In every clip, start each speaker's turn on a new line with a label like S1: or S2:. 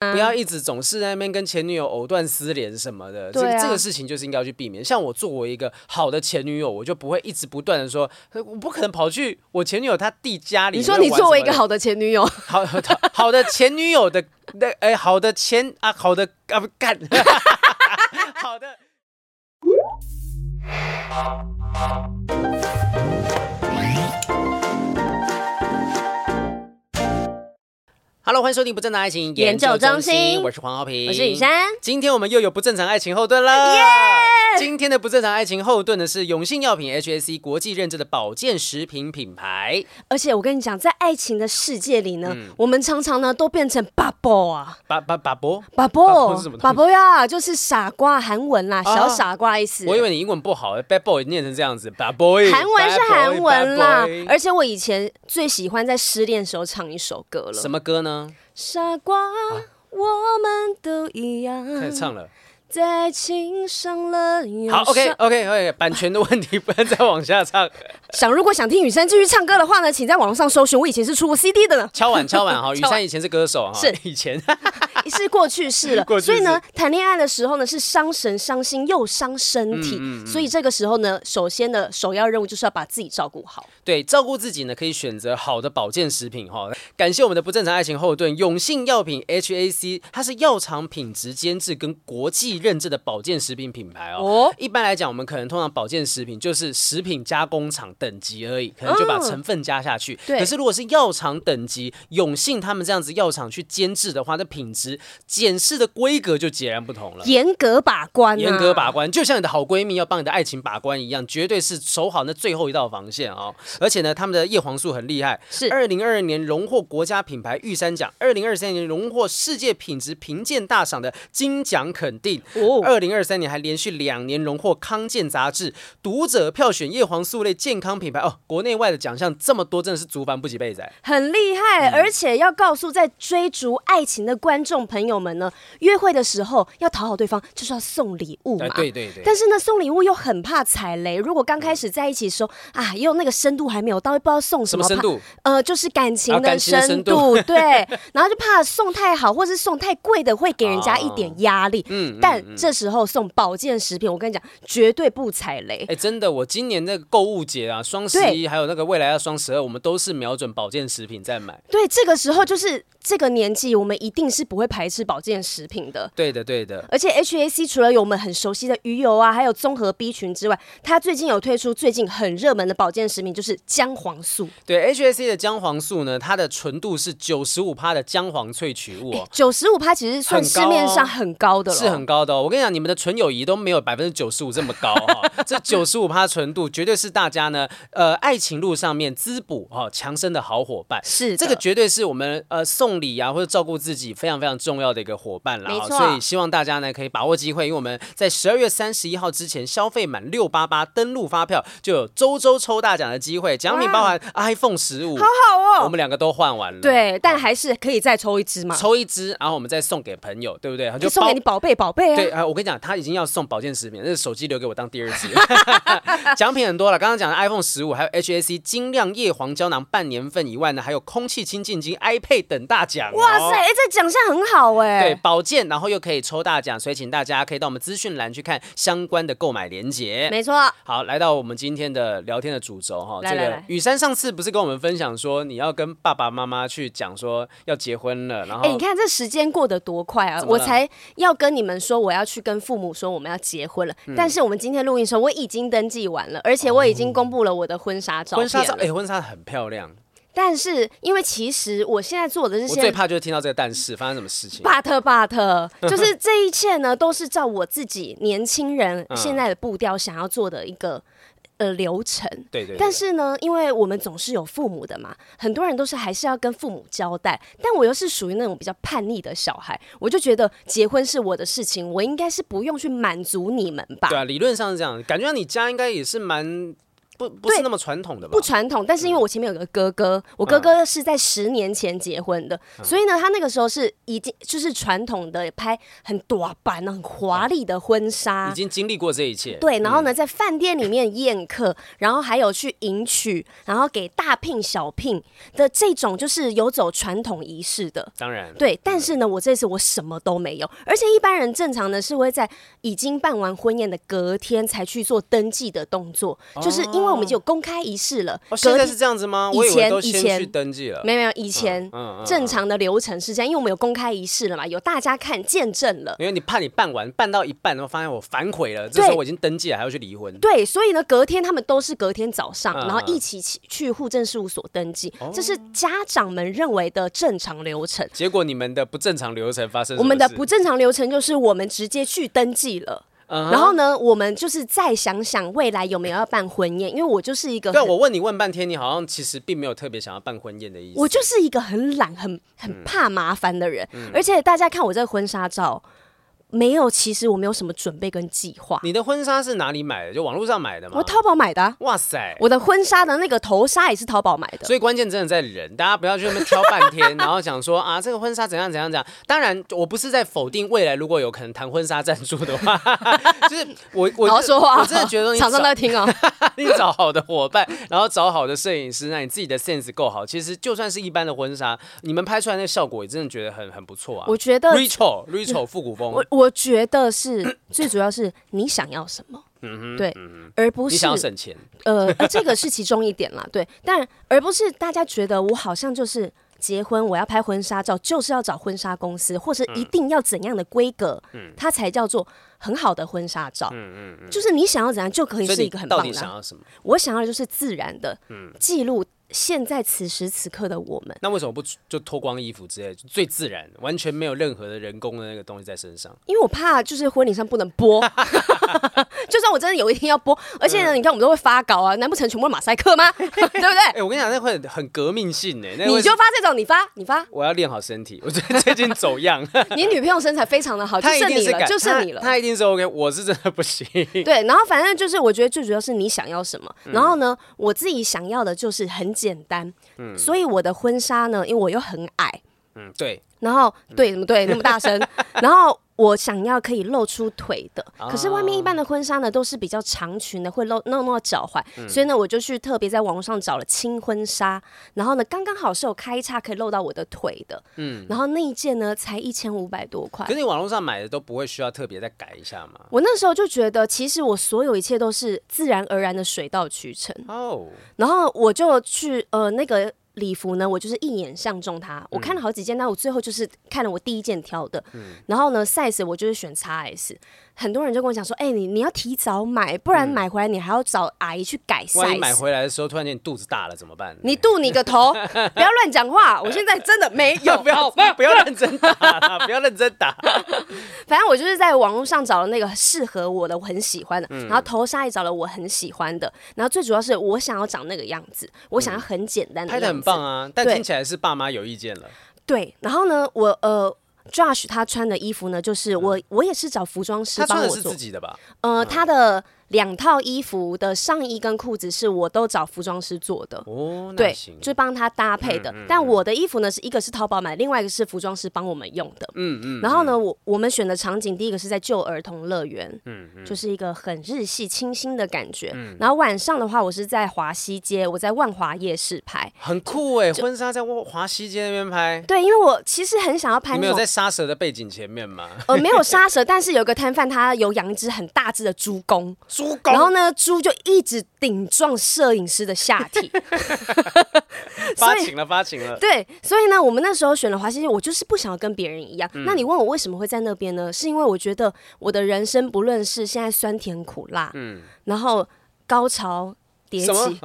S1: 不要一直总是在那边跟前女友藕断丝连什么的，这个这个事情就是应该要去避免。像我作为一个好的前女友，我就不会一直不断的说，我不可能跑去我前女友她弟家里。
S2: 你说你作为一个好的前女友，
S1: 好好好的前女友的那哎，好的前啊，好的啊不干，好的。Hello，欢迎收听不正常爱情研究中心，我是黄浩平，
S2: 我是雨珊，
S1: 今天我们又有不正常爱情后盾了。Yeah! 今天的不正常爱情后盾呢，是永信药品 HAC 国际认证的保健食品品牌。
S2: 而且我跟你讲，在爱情的世界里呢，嗯、我们常常呢都变成爸爸啊，
S1: 爸爸爸爸
S2: 爸爸是什么？爸爸呀，就是傻瓜，韩文啦，啊、小傻瓜意思。
S1: 我以为你英文不好，bad boy 念成这样子，爸 boy。
S2: 韩文是韩文啦，而且我以前最喜欢在失恋时候唱一首歌了。
S1: 什么歌呢？
S2: 傻瓜，啊、我们都一样。
S1: 开始唱了。
S2: 在爱情上了
S1: 好，OK OK OK，版权的问题不能再往下唱。
S2: 想如果想听雨珊继续唱歌的话呢，请在网上搜寻，我以前是出过 CD 的呢。
S1: 敲碗敲碗哈，雨珊以前是歌手哈，
S2: 是
S1: 以前
S2: 是过去式了。所以呢，谈恋爱的时候呢，是伤神伤心又伤身体，嗯嗯嗯，所以这个时候呢，首先的首要任务就是要把自己照顾好。
S1: 对，照顾自己呢，可以选择好的保健食品哈。感谢我们的不正常爱情后盾永信药品 HAC，它是药厂品质监制跟国际。认证的保健食品品牌哦，哦。一般来讲，我们可能通常保健食品就是食品加工厂等级而已，可能就把成分加下去。嗯、可是如果是药厂等级，永信他们这样子药厂去监制的话，那品质检视的规格就截然不同了，
S2: 严格把关、啊，
S1: 严格把关，就像你的好闺蜜要帮你的爱情把关一样，绝对是守好那最后一道防线哦。而且呢，他们的叶黄素很厉害，是。二零二二年荣获国家品牌玉山奖，二零二三年荣获世界品质评鉴大赏的金奖肯定。二零二三年还连续两年荣获康健杂志读者票选叶黄素类健康品牌哦，国内外的奖项这么多，真的是竹繁不及备载，
S2: 很厉害。嗯、而且要告诉在追逐爱情的观众朋友们呢，约会的时候要讨好对方，就是要送礼物嘛。
S1: 对对对。
S2: 但是呢，送礼物又很怕踩雷。如果刚开始在一起的时候啊，又那个深度还没有到，不知道送什
S1: 么，深度？
S2: 呃，就是感情的深度。对，然后就怕送太好，或是送太贵的，会给人家一点 压力。嗯、哦。但这时候送保健食品，我跟你讲，绝对不踩雷。
S1: 哎，真的，我今年那个购物节啊，双十一还有那个未来的双十二，我们都是瞄准保健食品在买。
S2: 对，这个时候就是这个年纪，我们一定是不会排斥保健食品的。
S1: 对的，对的。
S2: 而且 HAC 除了有我们很熟悉的鱼油啊，还有综合 B 群之外，它最近有推出最近很热门的保健食品，就是姜黄素。
S1: 对，HAC 的姜黄素呢，它的纯度是九十五趴的姜黄萃取物哦。
S2: 九十五趴其实算市面上很高的了，
S1: 是很高的哦。我跟你讲，你们的纯友谊。都没有百分之九十五这么高哈、哦，这九十五趴纯度绝对是大家呢呃爱情路上面滋补哈强身的好伙伴，是这个绝对是我们呃送礼啊或者照顾自己非常非常重要的一个伙伴了，没错。所以希望大家呢可以把握机会，因为我们在十二月三十一号之前消费满六八八登录发票就有周周抽大奖的机会，奖品包含 iPhone 十五，好好哦，我们两个都换完了，
S2: 对，但还是可以再抽一支嘛，
S1: 抽一支，然后我们再送给朋友，对不对？
S2: 就送给你宝贝宝贝啊，
S1: 对啊，我跟你讲，他已经要送。保健食品，那手机留给我当第二支。奖品很多了，刚刚讲的 iPhone 十五，还有 HAC 精亮叶黄胶囊半年份以外呢，还有空气清净机、iPad 等大奖、哦。哇
S2: 塞，哎，这奖项很好哎。
S1: 对，保健，然后又可以抽大奖，所以请大家可以到我们资讯栏去看相关的购买链接。
S2: 没错。
S1: 好，来到我们今天的聊天的主轴哈，这个雨珊上次不是跟我们分享说你要跟爸爸妈妈去讲说要结婚了，然后哎，
S2: 你看这时间过得多快啊！我才要跟你们说我要去跟父母说我们。要结婚了，嗯、但是我们今天录音的时候，我已经登记完了，而且我已经公布了我的婚纱照片。婚纱照，
S1: 哎、欸，婚纱很漂亮。
S2: 但是因为其实我现在做的这些，
S1: 我最怕就是听到这个但是发生什么事情。
S2: But but，就是这一切呢，都是照我自己年轻人现在的步调想要做的一个。呃，流程
S1: 对，对对，
S2: 但是呢，因为我们总是有父母的嘛，很多人都是还是要跟父母交代。但我又是属于那种比较叛逆的小孩，我就觉得结婚是我的事情，我应该是不用去满足你们吧？
S1: 对啊，理论上是这样，感觉你家应该也是蛮不不是那么传统的吧？
S2: 不传统，但是因为我前面有个哥哥，我哥哥是在十年前结婚的，嗯、所以呢，他那个时候是已经就是传统的拍很短版、很华丽的婚纱，
S1: 已经经历过这一切。
S2: 对，然后呢，在饭店里面宴客，然后还有去迎娶，然后给大聘小聘的这种，就是有走传统仪式的。
S1: 当然，
S2: 对，但是呢，我这次我什么都没有，而且一般人正常的是会在已经办完婚宴的隔天才去做登记的动作，哦、就是因为。我们已经有公开仪式了，
S1: 哦，现在是这样子吗？
S2: 以前
S1: 以前去登记了，
S2: 没有没有，以前正常的流程是这样，因为我们有公开仪式了嘛，有大家看见证了。
S1: 因为你怕你办完办到一半，然后发现我反悔了，这时候我已经登记了，还要去离婚。
S2: 对，所以呢，隔天他们都是隔天早上，然后一起去户政事务所登记，这是家长们认为的正常流程。
S1: 结果你们的不正常流程发生，
S2: 我们的不正常流程就是我们直接去登记了。Uh. 然后呢，我们就是再想想未来有没有要办婚宴，因为我就是一个
S1: 对，我问你问半天，你好像其实并没有特别想要办婚宴的意思。
S2: 我就是一个很懒、很很怕麻烦的人，嗯、而且大家看我这个婚纱照。没有，其实我没有什么准备跟计划。
S1: 你的婚纱是哪里买的？就网络上买的吗？
S2: 我淘宝买的啊。
S1: 哇塞，
S2: 我的婚纱的那个头纱也是淘宝买的。
S1: 所以关键真的在人，大家不要去那边挑半天，然后讲说啊，这个婚纱怎样怎样怎样。当然，我不是在否定未来如果有可能谈婚纱赞助的话，就是我我
S2: 好好说话，
S1: 我真的觉得你
S2: 厂商在听哦。
S1: 你找好的伙伴，然后找好的摄影师，那你自己的 sense 够好，其实就算是一般的婚纱，你们拍出来那个效果也真的觉得很很不错啊。
S2: 我觉得
S1: Rachel Rachel 复古风，
S2: 我我觉得。是 最主要是你想要什么，嗯哼，对，嗯、而不是
S1: 你想要省钱，
S2: 呃，这个是其中一点啦，对，但而不是大家觉得我好像就是结婚，我要拍婚纱照，就是要找婚纱公司，或是一定要怎样的规格，嗯，它才叫做很好的婚纱照，嗯嗯嗯，就是你想要怎样就可以是一个很棒的。
S1: 到底想要什么？
S2: 我想要的就是自然的，嗯，记录。现在此时此刻的我们，
S1: 那为什么不就脱光衣服之类，最自然，完全没有任何的人工的那个东西在身上？
S2: 因为我怕就是婚礼上不能播，就算我真的有一天要播，而且呢，你看我们都会发稿啊，难不成全部马赛克吗？对不对？
S1: 哎，我跟你讲，那会很革命性呢。
S2: 你就发这种，你发，你发。
S1: 我要练好身体，我最最近走样。
S2: 你女朋友身材非常的好，就剩你了，就剩你了。
S1: 她一定是 OK，我是真的不行。
S2: 对，然后反正就是我觉得最主要是你想要什么，然后呢，我自己想要的就是很简单。嗯，所以我的婚纱呢，因为我又很矮，
S1: 嗯，对，
S2: 然后对，怎么对，那么大声，然后我想要可以露出腿的，可是外面一般的婚纱呢都是比较长裙的，会露弄到脚踝，所以呢，我就去特别在网络上找了轻婚纱，然后呢，刚刚好是有开叉可以露到我的腿的，嗯，然后那一件呢才一千五百多块，
S1: 可是你网络上买的都不会需要特别再改一下吗？
S2: 我那时候就觉得，其实我所有一切都是自然而然的水到渠成。哦，然后我就去呃那个。礼服呢，我就是一眼相中它。我看了好几件，但我最后就是看了我第一件挑的。嗯、然后呢，size 我就是选 XS。很多人就跟我讲说：“哎、欸，你你要提早买，不然买回来你还要找阿姨去改 size。万一
S1: 买回来的时候突然间你肚子大了怎么办？
S2: 你肚你个头！不要乱讲话！我现在真的没有，
S1: 不要不要认真打，不要认真打。
S2: 反正我就是在网络上找了那个适合我的，我很喜欢的。嗯、然后头纱也找了我很喜欢的。然后最主要是我想要长那个样子，我想要很简单。拍
S1: 的很棒啊！但听起来是爸妈有意见了。
S2: 对，然后呢，我呃。Josh 他穿的衣服呢，就是我我也是找服装师帮我做。他穿的
S1: 是自己的吧？
S2: 呃，他的。两套衣服的上衣跟裤子是我都找服装师做的哦，对，就帮他搭配的。但我的衣服呢，是一个是淘宝买，另外一个是服装师帮我们用的。嗯嗯。然后呢，我我们选的场景，第一个是在旧儿童乐园，嗯嗯，就是一个很日系清新的感觉。然后晚上的话，我是在华西街，我在万华夜市拍，
S1: 很酷哎，婚纱在华西街那边拍。
S2: 对，因为我其实很想要拍。
S1: 你没有在沙蛇的背景前面吗？
S2: 呃，没有沙蛇，但是有个摊贩，他有养一只很大只的猪公。然后呢，猪就一直顶撞摄影师的下体，
S1: 发情了，发情了。
S2: 对，所以呢，我们那时候选了华西街，我就是不想要跟别人一样。嗯、那你问我为什么会在那边呢？是因为我觉得我的人生不论是现在酸甜苦辣，嗯，然后高潮。迭起，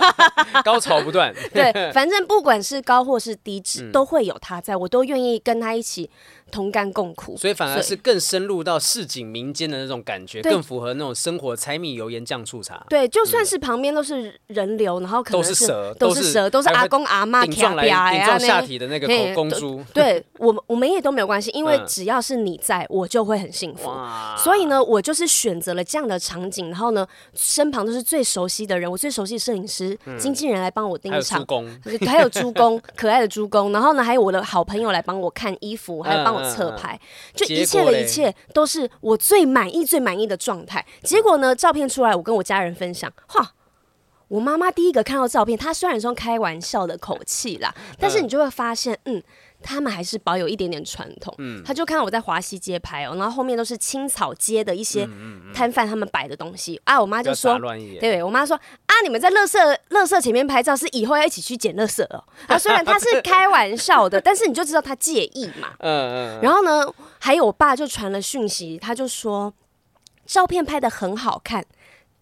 S1: 高潮不断。
S2: 对，反正不管是高或是低脂，都会有他在，我都愿意跟他一起同甘共苦。
S1: 所以反而是更深入到市井民间的那种感觉，更符合那种生活柴米油盐酱醋茶。
S2: 对，就算是旁边都是人流，然后可能
S1: 是蛇，
S2: 都是蛇，都是阿公阿妈
S1: 顶撞来顶撞下体的那个公猪。
S2: 对我们，我们也都没有关系，因为只要是你在，我就会很幸福。所以呢，我就是选择了这样的场景，然后呢，身旁都是最熟悉的人。我最熟悉的摄影师、嗯、经纪人来帮我盯场，
S1: 还
S2: 有猪公，可爱的猪公。然后呢，还有我的好朋友来帮我看衣服，还有帮我侧拍，嗯、就一切的一切都是我最满意、最满意的状态。结果呢，照片出来，我跟我家人分享，哈。我妈妈第一个看到照片，她虽然说开玩笑的口气啦，但是你就会发现，嗯，他们还是保有一点点传统。嗯，他就看到我在华西街拍哦，然后后面都是青草街的一些摊贩他们摆的东西、啊。我妈就说，对，我妈说啊，你们在乐色乐色前面拍照，是以后要一起去捡乐色哦。啊，虽然他是开玩笑的，但是你就知道他介意嘛。嗯嗯。然后呢，还有我爸就传了讯息，他就说照片拍的很好看。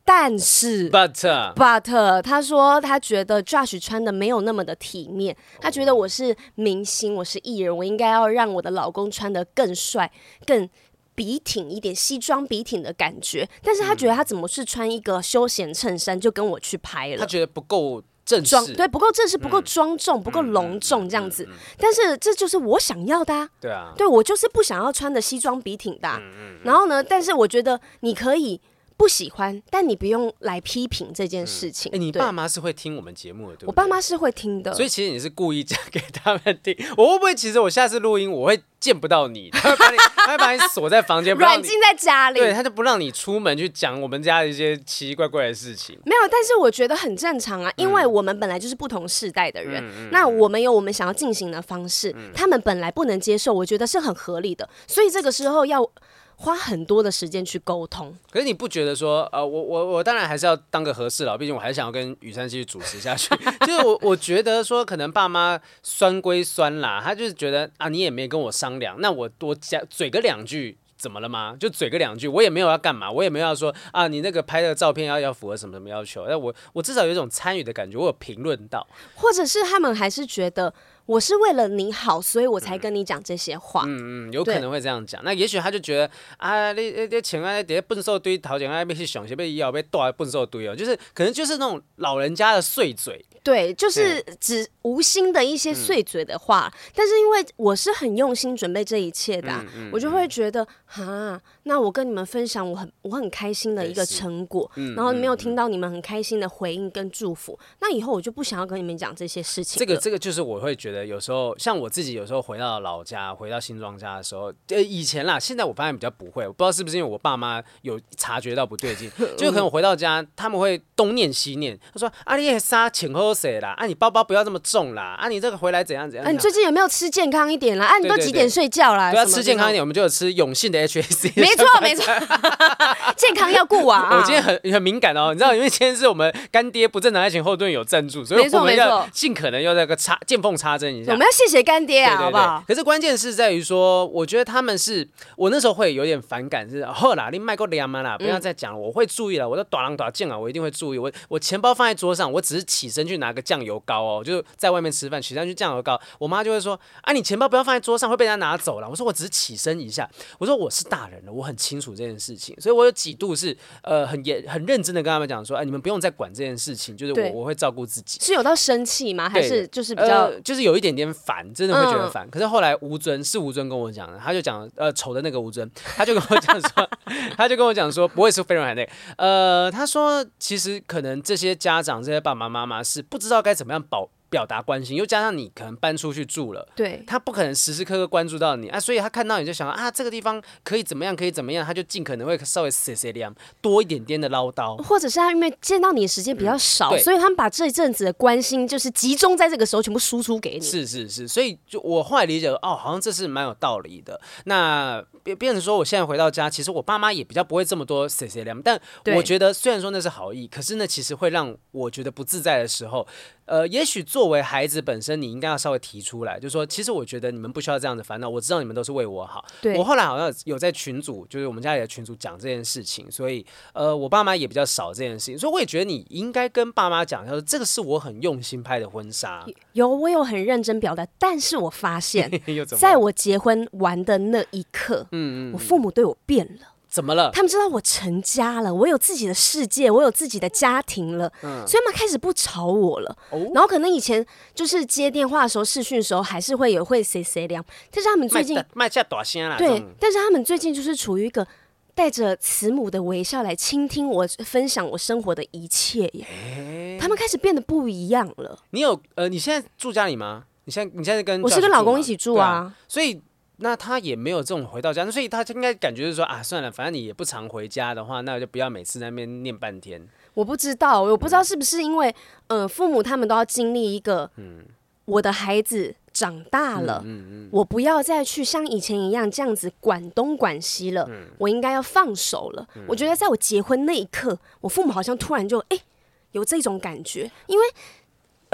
S2: 但是
S1: ，but
S2: but，他说他觉得 Josh 穿的没有那么的体面，他觉得我是明星，我是艺人，我应该要让我的老公穿的更帅、更笔挺一点，西装笔挺的感觉。但是他觉得他怎么是穿一个休闲衬衫就跟我去拍了？
S1: 他觉得不够正式，
S2: 对，不够正式，不够庄重，不够隆重这样子。但是这就是我想要的啊！
S1: 对啊，
S2: 对我就是不想要穿的西装笔挺的。然后呢，但是我觉得你可以。不喜欢，但你不用来批评这件事情。哎、
S1: 嗯，欸、你爸妈是会听我们节目的，对不对？
S2: 我爸妈是会听的，
S1: 所以其实你是故意讲给他们听。我会不会其实我下次录音我会见不到你，他会 把你，他会把你锁在房间，软
S2: 禁在家里，
S1: 对，他就不让你出门去讲我们家的一些奇奇怪怪的事情。
S2: 没有，但是我觉得很正常啊，因为我们本来就是不同世代的人，嗯、那我们有我们想要进行的方式，嗯、他们本来不能接受，我觉得是很合理的，所以这个时候要。花很多的时间去沟通，
S1: 可是你不觉得说，呃，我我我当然还是要当个和事佬，毕竟我还是想要跟雨珊继续主持下去。就是我我觉得说，可能爸妈酸归酸啦，他就是觉得啊，你也没跟我商量，那我多加嘴个两句，怎么了吗？就嘴个两句，我也没有要干嘛，我也没有要说啊，你那个拍的照片要要符合什么什么要求，那我我至少有一种参与的感觉，我有评论到，
S2: 或者是他们还是觉得。我是为了你好，所以我才跟你讲这些话。
S1: 嗯嗯，有可能会这样讲。那也许他就觉得啊，你你你请啊，底下笨兽堆，头前啊被去想先被医药被剁笨兽堆哦，就是可能就是那种老人家的碎嘴。
S2: 对，就是只无心的一些碎嘴的话。嗯、但是因为我是很用心准备这一切的、啊，嗯嗯、我就会觉得哈，那我跟你们分享我很我很开心的一个成果，嗯、然后没有听到你们很开心的回应跟祝福，嗯、那以后我就不想要跟你们讲这些事情。
S1: 这个这个就是我会觉得。有时候像我自己，有时候回到老家，回到新庄家的时候，呃，以前啦，现在我发现比较不会，我不知道是不是因为我爸妈有察觉到不对劲，就可能我回到家，他们会东念西念，他说：“阿丽莎请喝水啦，啊，你包包不要这么重啦，啊，你这个回来怎样怎样。”啊，
S2: 你最近有没有吃健康一点啦？啊，你都几点睡觉啦？
S1: 对，要吃健康一点，我们就有吃永信的 HAC。
S2: 没错没错，健康要顾啊！
S1: 我今天很很敏感哦，你知道，因为今天是我们干爹不正常爱情后盾有赞助，所以我们要尽可能要那个插见缝插针一下。
S2: 我们要谢谢干爹啊，好不好？
S1: 可是关键是在于说，我觉得他们是我那时候会有点反感，是后啦，你卖够两万啦，不要再讲了，我会注意了。我的短狼短剑啊，我一定会注意。我我钱包放在桌上，我只是起身去拿个酱油膏哦，就在外面吃饭，取上去酱油膏，我妈就会说啊，你钱包不要放在桌上，会被人家拿走了。我说我只是起身一下，我说我是大人了，我很清楚这件事情，所以我有几度是呃很严很认真的跟他们讲说，哎，你们不用再管这件事情，就是我我会照顾自己。
S2: 是有到生气吗？还是就是比较、
S1: 呃、就是有一点点烦，真的会觉得烦。嗯、可是后来吴尊是吴尊跟我讲的，他就讲呃丑的那个吴尊，他就跟我讲说，他就跟我讲说不会是飞轮海内，呃，他说其实可能这些家长这些爸爸妈妈是不知道该怎么样保。表达关心，又加上你可能搬出去住了，
S2: 对，
S1: 他不可能时时刻刻关注到你啊，所以他看到你就想啊，这个地方可以怎么样，可以怎么样，他就尽可能会稍微碎碎念多一点点的唠叨，
S2: 或者是他因为见到你的时间比较少，嗯、所以他们把这一阵子的关心就是集中在这个时候全部输出给你。
S1: 是是是，所以就我后来理解了，哦，好像这是蛮有道理的。那变变成说我现在回到家，其实我爸妈也比较不会这么多碎碎念，但我觉得虽然说那是好意，可是呢，其实会让我觉得不自在的时候。呃，也许作为孩子本身，你应该要稍微提出来，就是说，其实我觉得你们不需要这样的烦恼，我知道你们都是为我好。
S2: 对
S1: 我后来好像有在群组，就是我们家里的群组讲这件事情，所以呃，我爸妈也比较少这件事情，所以我也觉得你应该跟爸妈讲，他说这个是我很用心拍的婚纱。
S2: 有，我有很认真表达，但是我发现，在我结婚完的那一刻，嗯嗯，我父母对我变了。
S1: 怎么了？
S2: 他们知道我成家了，我有自己的世界，我有自己的家庭了，嗯，所以他们开始不吵我了。哦，然后可能以前就是接电话的时候、视讯的时候，还是会有会谁谁凉，但是他们最近
S1: 卖价大声了，
S2: 对，但是他们最近就是处于一个带着慈母的微笑来倾听我分享我生活的一切耶。欸、他们开始变得不一样了。
S1: 你有呃，你现在住家里吗？你现在你现在跟
S2: 我是跟老公一起住啊，啊，
S1: 所以那他也没有这种回到家，所以他应该感觉是说啊，算了，反正你也不常回家的话，那就不要每次在那边念半天。
S2: 我不知道，我不知道是不是因为呃，父母他们都要经历一个嗯。我的孩子长大了，嗯嗯嗯、我不要再去像以前一样这样子管东管西了，嗯、我应该要放手了。嗯、我觉得在我结婚那一刻，我父母好像突然就哎、欸、有这种感觉，因为。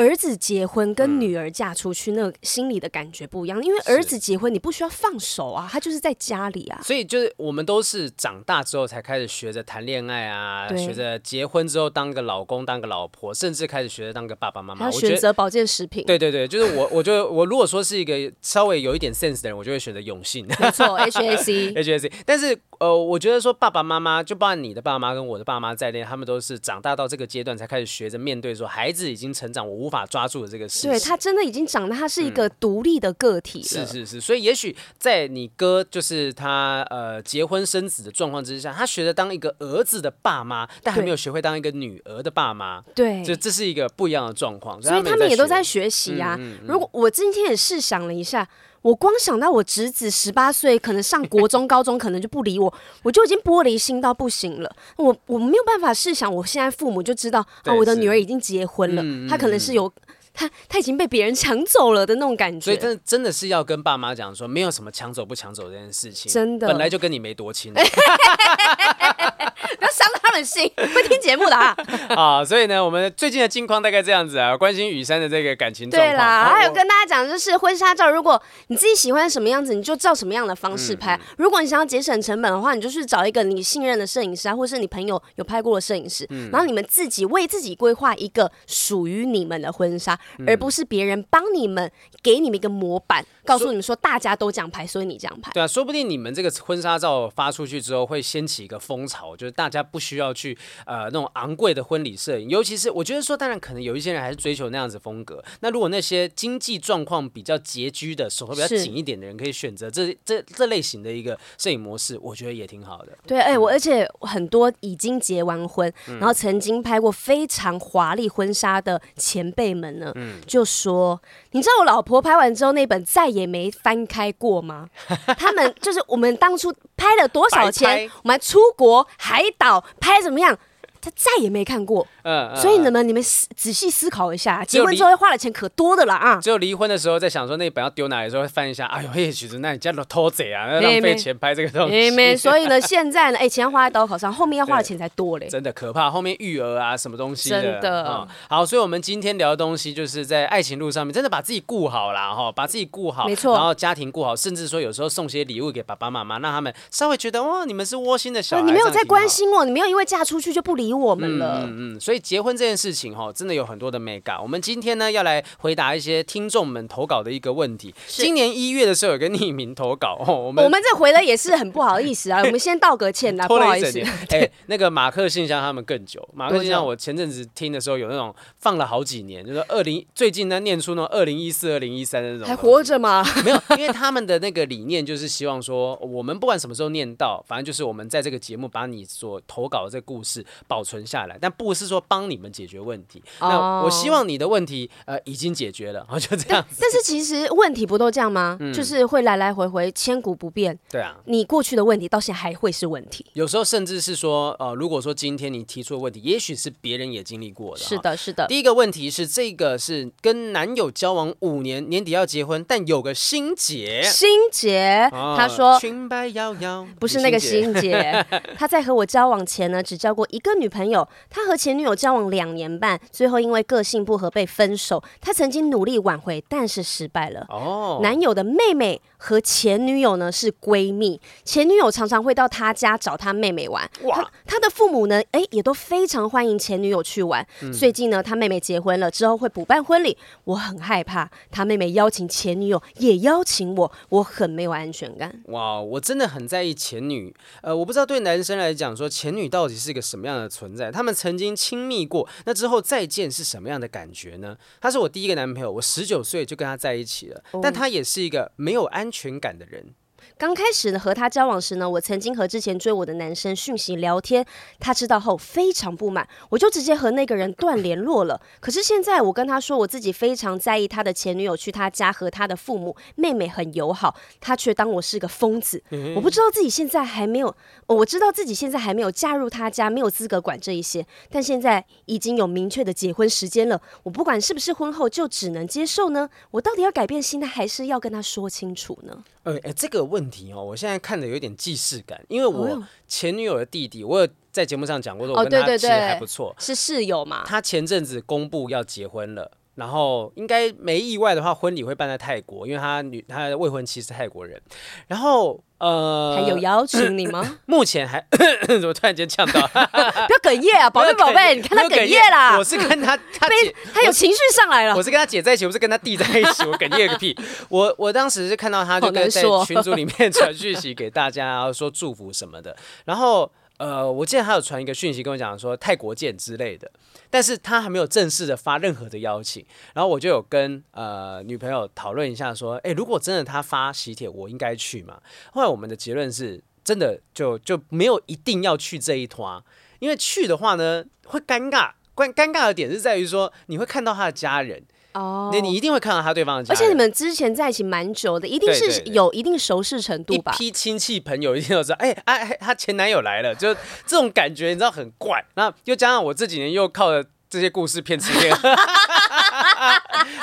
S2: 儿子结婚跟女儿嫁出去，那个心里的感觉不一样。因为儿子结婚，你不需要放手啊，他就是在家里啊。
S1: 所以就是我们都是长大之后才开始学着谈恋爱啊，对学着结婚之后当个老公、当个老婆，甚至开始学着当个爸爸妈
S2: 妈。要选择保健食品。
S1: 对对对，就是我，我觉得我如果说是一个稍微有一点 sense 的人，我就会选择永信。
S2: 没错，HAC，HAC。
S1: 但是呃，我觉得说爸爸妈妈，就包括你的爸妈跟我的爸妈在内，他们都是长大到这个阶段才开始学着面对说孩子已经成长，我无法抓住的这个
S2: 事。对，他真的已经长大，他是一个独立的个体了。
S1: 是是是，所以也许在你哥就是他呃结婚生子的状况之下，他学着当一个儿子的爸妈，但还没有学会当一个女儿的爸妈。
S2: 对，
S1: 这这是一个不一样的状况。
S2: 所以他们也都在学习呀。嗯嗯嗯、如果我今天也试想了一下，我光想到我侄子十八岁，可能上国中、高中，可能就不理我，我就已经玻璃心到不行了。我我没有办法试想，我现在父母就知道啊，我的女儿已经结婚了，嗯嗯、他可能是有。他他已经被别人抢走了的那种感觉，
S1: 所以真的真的是要跟爸妈讲说，没有什么抢走不抢走这件事情，
S2: 真的
S1: 本来就跟你没多亲。
S2: 不要伤了他们心，会听节目的啊。
S1: 啊，所以呢，我们最近的近况大概这样子啊，关心雨珊的这个感情状况。
S2: 对啦，还有跟大家讲，就是婚纱照，如果你自己喜欢什么样子，你就照什么样的方式拍。嗯、如果你想要节省成本的话，你就去找一个你信任的摄影师啊，或是你朋友有拍过的摄影师，嗯、然后你们自己为自己规划一个属于你们的婚纱，嗯、而不是别人帮你们给你们一个模板。告诉你们说，大家都这样拍，所以你这样拍。
S1: 对啊，说不定你们这个婚纱照发出去之后，会掀起一个风潮，就是大家不需要去呃那种昂贵的婚礼摄影，尤其是我觉得说，当然可能有一些人还是追求那样子风格。那如果那些经济状况比较拮据的，手头比较紧一点的人，可以选择这这这类型的一个摄影模式，我觉得也挺好的。
S2: 对，哎、欸，我而且很多已经结完婚，嗯、然后曾经拍过非常华丽婚纱的前辈们呢，嗯、就说，你知道我老婆拍完之后那本再也。没翻开过吗？他们就是我们当初拍了多少钱？我们出国海岛拍怎么样？他再也没看过。嗯，所以你们你们仔细思考一下，结婚之后花的钱可多的了啊！
S1: 只有离婚的时候在想说那本要丢哪里的时候会翻一下，哎呦，嘿，其实那你家的偷贼啊，浪费钱拍这个东西。
S2: 没，所以呢，现在呢，哎，钱要花在刀口上，后面要花的钱才多嘞，
S1: 真的可怕。后面育儿啊，什么东西
S2: 的，真的。
S1: 好，所以我们今天聊的东西就是在爱情路上面，真的把自己顾好啦。哈，把自己顾好，
S2: 没错。
S1: 然后家庭顾好，甚至说有时候送些礼物给爸爸妈妈，让他们稍微觉得哇，你们是窝心的小孩。
S2: 你没有在关心我，你没有因为嫁出去就不理我们了。
S1: 嗯嗯，所以结婚这件事。情哈，真的有很多的美感。我们今天呢，要来回答一些听众们投稿的一个问题。今年一月的时候，有个匿名投稿哦，我们
S2: 我们这回的也是很不好意思啊，我们先道个歉啦，不好意思。
S1: 哎，那个马克信箱他们更久，马克信箱我前阵子听的时候有那种放了好几年，就是二零最近呢念出那种二零一四、二零一三的那种，
S2: 还活着吗？
S1: 没有，因为他们的那个理念就是希望说，我们不管什么时候念到，反正就是我们在这个节目把你所投稿的这个故事保存下来，但不是说帮你们解决问题。那我希望你的问题呃已经解决了，然 后就这样子。
S2: 但是其实问题不都这样吗？嗯、就是会来来回回，千古不变。
S1: 对啊，
S2: 你过去的问题到现在还会是问题。
S1: 有时候甚至是说，呃，如果说今天你提出的问题，也许是别人也经历过的。
S2: 是的，是的。
S1: 第一个问题是这个是跟男友交往五年，年底要结婚，但有个心结。
S2: 心结，哦、他说
S1: 裙摆摇摇，
S2: 不是那个心结。他在和我交往前呢，只交过一个女朋友。他和前女友交往两年半，最后因为个性不合被分手，他曾经努力挽回，但是失败了。哦，oh. 男友的妹妹和前女友呢是闺蜜，前女友常常会到他家找他妹妹玩。哇，他，的父母呢，哎，也都非常欢迎前女友去玩。嗯、最近呢，他妹妹结婚了之后会补办婚礼，我很害怕他妹妹邀请前女友也邀请我，我很没有安全感。
S1: 哇，我真的很在意前女。呃，我不知道对男生来讲说前女到底是一个什么样的存在？他们曾经亲密过，那之后再见是什么？样的感觉呢？他是我第一个男朋友，我十九岁就跟他在一起了，但他也是一个没有安全感的人。
S2: 刚开始呢和他交往时呢，我曾经和之前追我的男生讯息聊天，他知道后非常不满，我就直接和那个人断联络了。可是现在我跟他说我自己非常在意他的前女友去他家和他的父母妹妹很友好，他却当我是个疯子。我不知道自己现在还没有，我知道自己现在还没有嫁入他家，没有资格管这一些，但现在已经有明确的结婚时间了，我不管是不是婚后就只能接受呢？我到底要改变心态，还是要跟他说清楚呢？
S1: 呃，哎，这个问题哦，我现在看的有点既视感，因为我前女友的弟弟，我有在节目上讲过，说我跟他其实还不错，哦、
S2: 是室友嘛。
S1: 他前阵子公布要结婚了，然后应该没意外的话，婚礼会办在泰国，因为他女他的未婚妻是泰国人，然后。呃，
S2: 还有邀请你吗？
S1: 目前还 怎么突然间呛到？
S2: 不要哽咽啊，宝贝宝贝，你看他哽咽啦。
S1: 我是跟他他姐，
S2: 他有情绪上来了。
S1: 我是跟他姐在一起，我是跟他弟在一起，我哽咽个屁！我我当时是看到他就跟在群组里面传讯息给大家，然后说祝福什么的，然后。呃，我记得他有传一个讯息跟我讲说泰国见之类的，但是他还没有正式的发任何的邀请，然后我就有跟呃女朋友讨论一下说，哎，如果真的他发喜帖，我应该去吗？后来我们的结论是，真的就就没有一定要去这一团，因为去的话呢会尴尬，关尴尬的点是在于说你会看到他的家人。哦，那你一定会看到他对方的家，
S2: 而且你们之前在一起蛮久的，一定是有一定熟识程度吧？
S1: 一批亲戚朋友一定都知道，哎哎哎，他前男友来了，就这种感觉，你知道很怪。那又加上我这几年又靠着这些故事骗吃骗，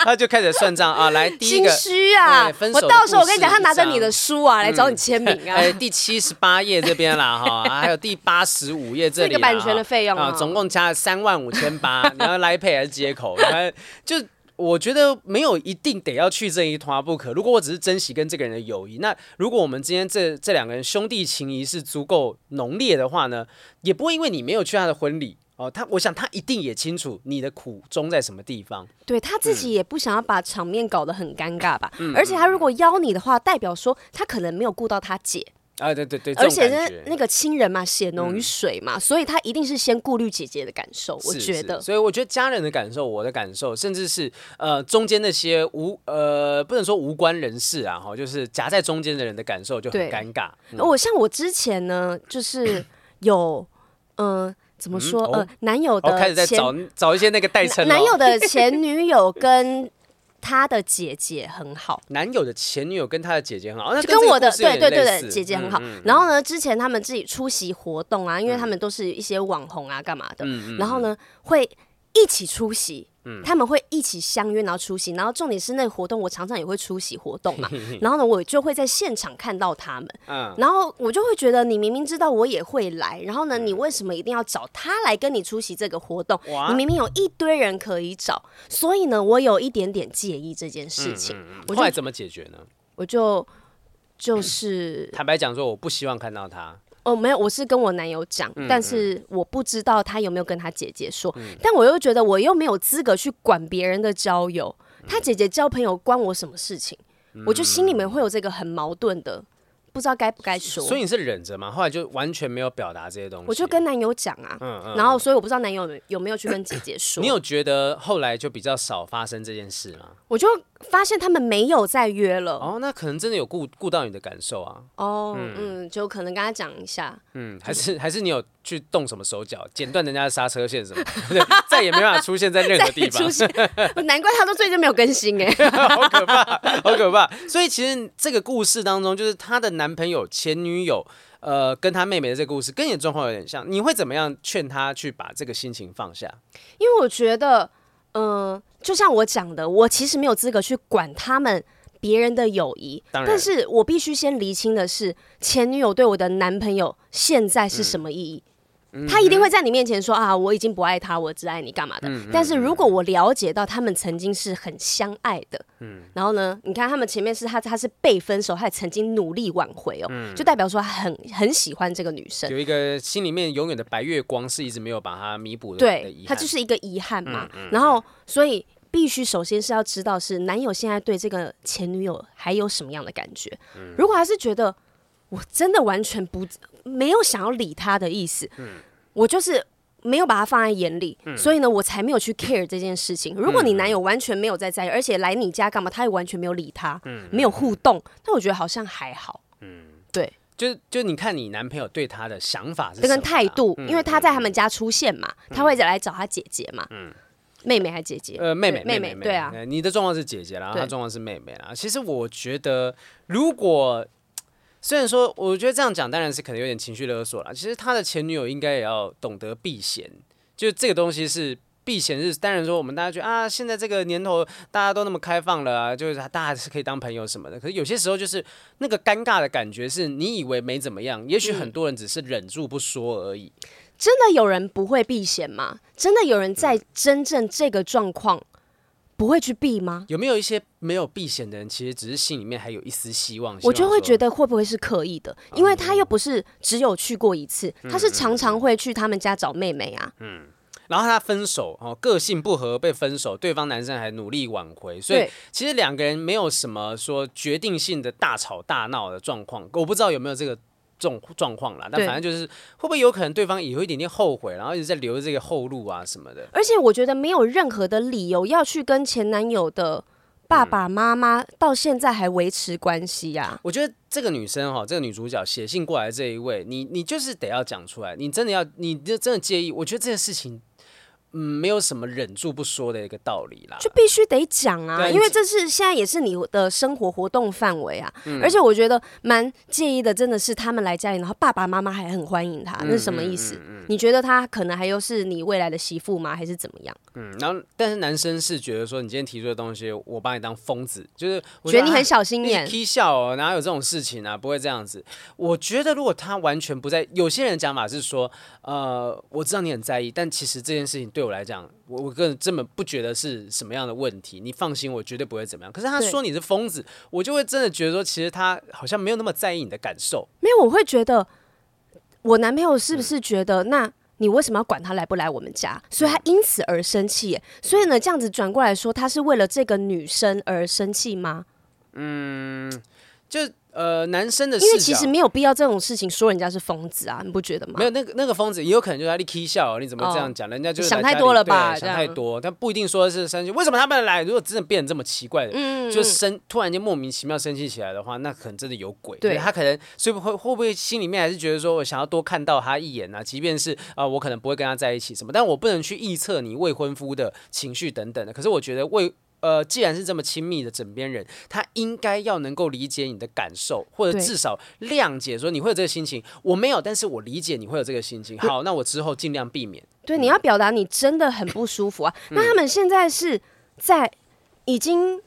S1: 他就开始算账啊，来第一个
S2: 心虚啊，我到时候我跟你讲，他拿着你的书啊来找你签名啊，
S1: 哎，第七十八页这边啦哈，还有第八十五页这里，这个
S2: 版权的费用
S1: 啊，总共加了三万五千八，你要 Line Pay 还是接口？就。我觉得没有一定得要去这一团不可。如果我只是珍惜跟这个人的友谊，那如果我们今天这这两个人兄弟情谊是足够浓烈的话呢，也不会因为你没有去他的婚礼哦，他我想他一定也清楚你的苦衷在什么地方。
S2: 对，他自己也不想要把场面搞得很尴尬吧。嗯，而且他如果邀你的话，代表说他可能没有顾到他姐。
S1: 啊，对对对，
S2: 而且是那个亲人嘛，血浓于水嘛，嗯、所以他一定是先顾虑姐姐的感受，我觉得。
S1: 所以我觉得家人的感受，我的感受，甚至是呃中间那些无呃不能说无关人士啊，哈，就是夹在中间的人的感受就很尴尬。
S2: 我、像我之前呢，就是 有嗯、呃、怎么说、嗯哦、呃男友的开始在找
S1: 找一些那个代称、哦，
S2: 男友的 前女友跟。他的姐姐很好，
S1: 男友的前女友跟他的姐姐很好，那
S2: 跟我的对对对的姐姐很好。嗯嗯、然后呢，之前他们自己出席活动啊，因为他们都是一些网红啊，干嘛的，嗯、然后呢会一起出席。他们会一起相约，然后出席，然后重点是那个活动，我常常也会出席活动嘛。然后呢，我就会在现场看到他们。嗯。然后我就会觉得，你明明知道我也会来，然后呢，你为什么一定要找他来跟你出席这个活动？你明明有一堆人可以找，所以呢，我有一点点介意这件事情。嗯嗯嗯、我
S1: 后来怎么解决呢？
S2: 我就就是
S1: 坦白讲说，我不希望看到他。
S2: 哦，没有，我是跟我男友讲，嗯、但是我不知道他有没有跟他姐姐说。嗯、但我又觉得我又没有资格去管别人的交友，嗯、他姐姐交朋友关我什么事情？嗯、我就心里面会有这个很矛盾的。不知道该不该说，
S1: 所以你是忍着吗？后来就完全没有表达这些东西。
S2: 我就跟男友讲啊，嗯嗯，然后所以我不知道男友有没有去跟姐姐 说。
S1: 你有觉得后来就比较少发生这件事吗？
S2: 我就发现他们没有再约了。
S1: 哦，那可能真的有顾顾到你的感受啊。
S2: 哦，嗯，嗯，就可能跟他讲一下。
S1: 嗯，还是还是你有去动什么手脚，剪断人家的刹车线什么，再也没办法出现在任何地方。出现，
S2: 难怪他都最近没有更新哎，
S1: 好可怕，好可怕。所以其实这个故事当中，就是他的男。男朋友、前女友，呃，跟他妹妹的这个故事，跟你的状况有点像。你会怎么样劝他去把这个心情放下？
S2: 因为我觉得，嗯、呃，就像我讲的，我其实没有资格去管他们别人的友谊。但是我必须先厘清的是，前女友对我的男朋友现在是什么意义。嗯他一定会在你面前说啊，我已经不爱他，我只爱你，干嘛的？但是如果我了解到他们曾经是很相爱的，嗯，然后呢，你看他们前面是他他是被分手，他也曾经努力挽回哦，就代表说他很很喜欢这个女生，
S1: 有一个心里面永远的白月光是一直没有把它弥补的，
S2: 对，他就是一个遗憾嘛。然后所以必须首先是要知道是男友现在对这个前女友还有什么样的感觉。如果他是觉得我真的完全不没有想要理他的意思，嗯。我就是没有把他放在眼里，嗯、所以呢，我才没有去 care 这件事情。如果你男友完全没有在在意，而且来你家干嘛，他也完全没有理他，嗯、没有互动，那我觉得好像还好。嗯，对，
S1: 就就你看你男朋友对他的想法是
S2: 这跟态度，嗯、因为他在他们家出现嘛，嗯、他会来找他姐姐嘛，嗯，妹妹还是姐姐？
S1: 呃，妹妹，
S2: 妹妹，对啊，
S1: 你的状况是姐姐，然后他状况是妹妹啦。其实我觉得，如果虽然说，我觉得这样讲当然是可能有点情绪勒索啦。其实他的前女友应该也要懂得避嫌，就这个东西是。避嫌是当然说，我们大家觉得啊，现在这个年头大家都那么开放了啊，就是大家是可以当朋友什么的。可是有些时候就是那个尴尬的感觉，是你以为没怎么样，也许很多人只是忍住不说而已。
S2: 嗯，真的有人不会避嫌吗？真的有人在真正这个状况不会去避吗？
S1: 有没有一些没有避险的人，其实只是心里面还有一丝希望？
S2: 我就会觉得会不会是刻意的？因为他又不是只有去过一次，他是常常会去他们家找妹妹啊。嗯。
S1: 然后他分手哦，个性不合被分手，对方男生还努力挽回，所以其实两个人没有什么说决定性的大吵大闹的状况，我不知道有没有这个这种状况啦，但反正就是会不会有可能对方也有一点点后悔，然后一直在留这个后路啊什么的。
S2: 而且我觉得没有任何的理由要去跟前男友的爸爸妈妈到现在还维持关系呀、啊。
S1: 我觉得这个女生哈，这个女主角写信过来这一位，你你就是得要讲出来，你真的要，你就真的介意，我觉得这件事情。嗯，没有什么忍住不说的一个道理啦，
S2: 就必须得讲啊，因为这是现在也是你的生活活动范围啊。嗯、而且我觉得蛮介意的，真的是他们来家里，然后爸爸妈妈还很欢迎他，嗯、那是什么意思？你觉得他可能还又是你未来的媳妇吗？还是怎么样？
S1: 嗯，然后但是男生是觉得说，你今天提出的东西，我把你当疯子，就是
S2: 我觉得你很小心眼，
S1: 踢笑哦，哪有这种事情啊？不会这样子。我觉得如果他完全不在，有些人的讲法是说，呃，我知道你很在意，但其实这件事情对我来讲。我我个人根本不觉得是什么样的问题，你放心，我绝对不会怎么样。可是他说你是疯子，我就会真的觉得说，其实他好像没有那么在意你的感受。
S2: 没有，我会觉得我男朋友是不是觉得，嗯、那你为什么要管他来不来我们家？所以他因此而生气。所以呢，这样子转过来说，他是为了这个女生而生气吗？
S1: 嗯，就。呃，男生的，
S2: 因为其实没有必要这种事情说人家是疯子啊，你不觉得吗？
S1: 没有那个那个疯子也有可能就是他在起笑，你怎么这样讲？哦、人家就是
S2: 想太多了吧？
S1: 想太多，但不一定说是生气。为什么他们来？如果真的变得这么奇怪的，嗯，就生突然间莫名其妙生气起来的话，那可能真的有鬼。对，他可能所以会会不会心里面还是觉得说我想要多看到他一眼啊？即便是啊、呃，我可能不会跟他在一起什么，但我不能去臆测你未婚夫的情绪等等的。可是我觉得未。呃，既然是这么亲密的枕边人，他应该要能够理解你的感受，或者至少谅解，说你会有这个心情。我没有，但是我理解你会有这个心情。好，那我之后尽量避免。
S2: 对，你要表达你真的很不舒服啊。嗯、那他们现在是在已经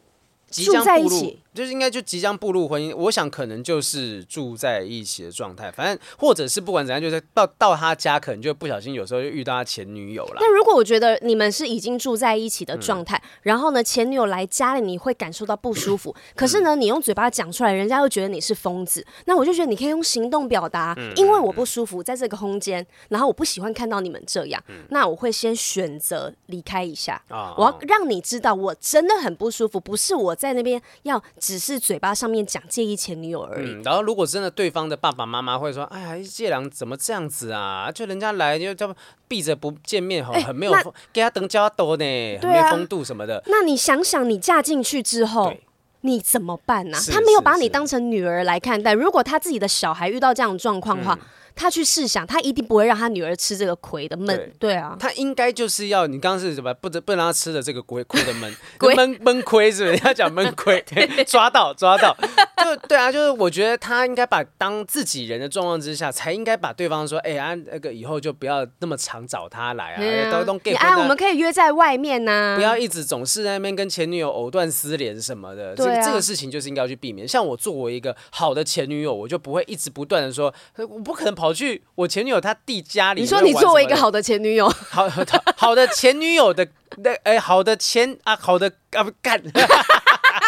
S2: 住在一起。
S1: 就是应该就即将步入婚姻，我想可能就是住在一起的状态，反正或者是不管怎样，就是到到他家可能就不小心有时候就遇到他前女友了。
S2: 那如果我觉得你们是已经住在一起的状态，嗯、然后呢前女友来家里，你会感受到不舒服，嗯、可是呢你用嘴巴讲出来，人家又觉得你是疯子，那我就觉得你可以用行动表达，嗯、因为我不舒服在这个空间，然后我不喜欢看到你们这样，嗯、那我会先选择离开一下，哦、我要让你知道我真的很不舒服，不是我在那边要只是嘴巴。上面讲介意前女友而已，
S1: 嗯，然后如果真的对方的爸爸妈妈会说，哎呀，这人怎么这样子啊？就人家来就叫避着不见面，哈，很没有风，给他等加多呢，很没风度什么的。
S2: 那你想想，你嫁进去之后，你怎么办呢？他没有把你当成女儿来看待，如果他自己的小孩遇到这样的状况的话。他去试想，他一定不会让他女儿吃这个亏的闷。对，对啊，
S1: 他应该就是要你刚刚是什么？不得不让他吃的这个亏亏的闷，闷闷亏是不是？要讲闷亏，抓到抓到，就对啊，就是我觉得他应该把当自己人的状况之下，才应该把对方说，哎、欸、啊，那个以后就不要那么常找他来啊，啊都都给啊，
S2: 我们可以约在外面呐、啊，
S1: 不要一直总是在那边跟前女友藕断丝连什么的。对、啊、这这个事情就是应该要去避免。像我作为一个好的前女友，我就不会一直不断的说，我不可能跑去我前女友。有他弟家里，
S2: 你说你作为一个好的前女友，
S1: 好好好的前女友的那哎、欸，好的前啊，好的啊不干。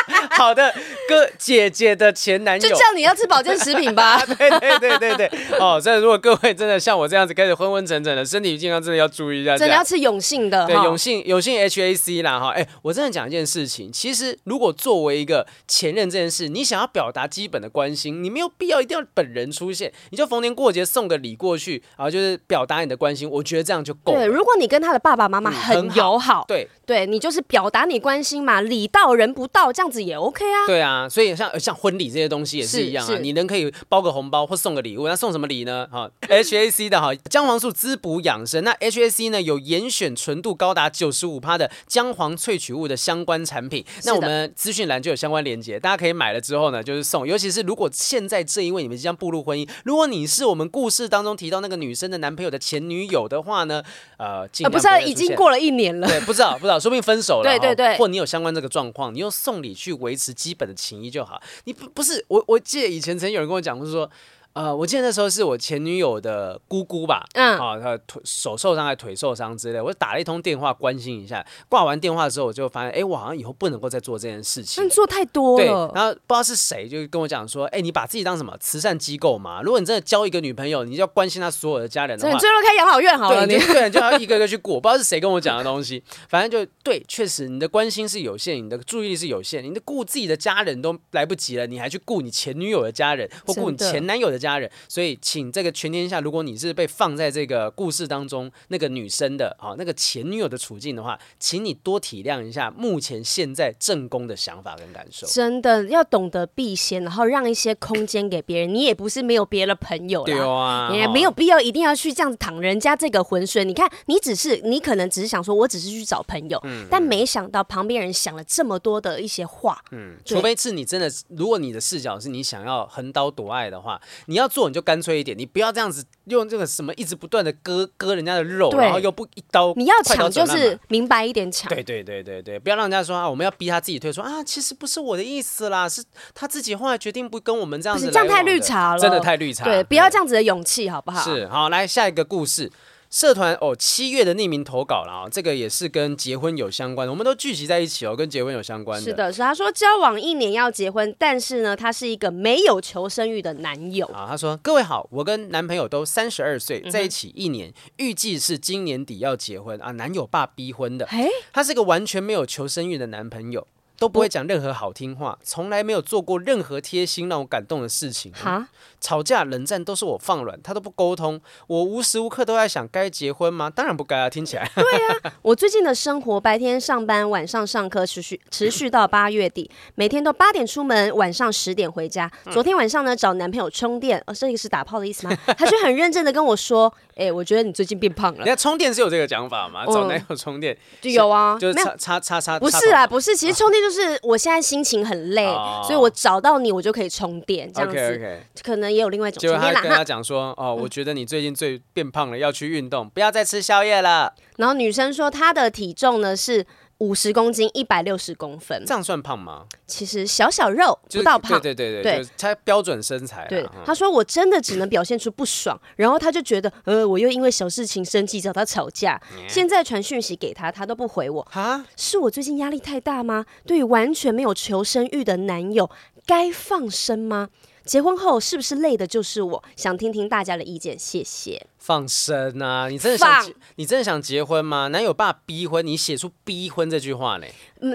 S1: 好的，哥姐姐的前男友
S2: 就叫你要吃保健食品吧。
S1: 对对对对对，哦，所以如果各位真的像我这样子开始昏昏沉沉的，身体健康真的要注意一下。
S2: 真的要吃永信的，
S1: 对，永信永信 HAC 啦哈。哎，我真的讲一件事情，其实如果作为一个前任这件事，你想要表达基本的关心，你没有必要一定要本人出现，你就逢年过节送个礼过去，然后就是表达你的关心，我觉得这样就够了。
S2: 对，如果你跟他的爸爸妈妈很友好，
S1: 对
S2: 对，你就是表达你关心嘛，礼到人不到这样子也。OK 啊。
S1: 对啊，所以像像婚礼这些东西也是一样啊，你能可以包个红包或送个礼物，那送什么礼呢？哈，HAC 的哈姜黄素滋补养生，那 HAC 呢有严选纯度高达九十五趴的姜黄萃取物的相关产品，那我们资讯栏就有相关链接，大家可以买了之后呢，就是送，尤其是如果现在这一位你们即将步入婚姻，如果你是我们故事当中提到那个女生的男朋友的前女友的话呢，呃，不，
S2: 不是、啊、已经过了一年了，
S1: 对，不知道不知道，说不定分手了，
S2: 对对对，
S1: 或你有相关这个状况，你用送礼去维持基本的情谊就好。你不不是我，我记得以前曾经有人跟我讲，就是说。呃，我记得那时候是我前女友的姑姑吧，嗯，啊，她腿手受伤还腿受伤之类，我就打了一通电话关心一下。挂完电话之后，我就发现，哎，我好像以后不能够再做这件事情。
S2: 你做太多了。
S1: 对，然后不知道是谁就跟我讲说，哎，你把自己当什么慈善机构嘛？如果你真的交一个女朋友，你就要关心她所有的家人的话，
S2: 你最后开养老院好了，
S1: 对，你对，就要一个一个去过。不知道是谁跟我讲的东西，反正就对，确实你的关心是有限，你的注意力是有限，你的顾自己的家人都来不及了，你还去顾你前女友的家人或顾你前男友的家人，所以。请这个全天下，如果你是被放在这个故事当中那个女生的啊，那个前女友的处境的话，请你多体谅一下目前现在正宫的想法跟感受。
S2: 真的要懂得避嫌，然后让一些空间给别人。你也不是没有别的朋友啦，对啊，也没有必要一定要去这样子淌人家这个浑水。你看，你只是你可能只是想说，我只是去找朋友，嗯，但没想到旁边人想了这么多的一些话，
S1: 嗯，除非是你真的，如果你的视角是你想要横刀夺爱的话，你要做你就干脆。一点，你不要这样子用这个什么一直不断的割割人家的肉，然后又不一刀，
S2: 你要抢就是明白一点抢。
S1: 对对对对对，不要让人家说啊，我们要逼他自己退出啊，其实不是我的意思啦，是他自己后来决定不跟我们这样子，
S2: 这样太绿茶了，
S1: 真的太绿茶。
S2: 对，不要这样子的勇气，好不好？
S1: 是，好，来下一个故事。社团哦，七月的匿名投稿了啊，这个也是跟结婚有相关的，我们都聚集在一起哦，跟结婚有相关的。
S2: 是的，是他说交往一年要结婚，但是呢，他是一个没有求生欲的男友
S1: 啊。他说：“各位好，我跟男朋友都三十二岁，在一起一年，预计是今年底要结婚啊。男友爸逼婚的，嘿，他是个完全没有求生欲的男朋友。”都不会讲任何好听话，从来没有做过任何贴心让我感动的事情。哈、嗯，吵架冷战都是我放软，他都不沟通。我无时无刻都在想，该结婚吗？当然不该啊！听起来。
S2: 对啊，我最近的生活，白天上班，晚上上课，持续持续到八月底，每天都八点出门，晚上十点回家。昨天晚上呢，找男朋友充电，哦，这个是打炮的意思吗？他就很认真的跟我说。哎、欸，我觉得你最近变胖了。
S1: 你看充电是有这个讲法吗？找男友充电
S2: 就有啊，
S1: 就是插插插插。
S2: 不是啊，不是，其实充电就是我现在心情很累，哦、所以我找到你，我就可以充电这样子。可能也有另外一种充电啦。
S1: 跟他讲说，哦，我觉得你最近最变胖了，要去运动，不要再吃宵夜了。
S2: 然后女生说她的体重呢是。五十公斤，一百六十公分，
S1: 这样算胖吗？
S2: 其实小小肉，不到胖。
S1: 对对对对，他标准身材。
S2: 对，他说我真的只能表现出不爽，然后他就觉得，呃，我又因为小事情生气，找他吵架。现在传讯息给他，他都不回我。哈，是我最近压力太大吗？对于完全没有求生欲的男友，该放生吗？结婚后是不是累的就是我？想听听大家的意见，谢谢。
S1: 放生啊！你真的想放你真的想结婚吗？男友爸逼婚，你写出逼婚这句话呢？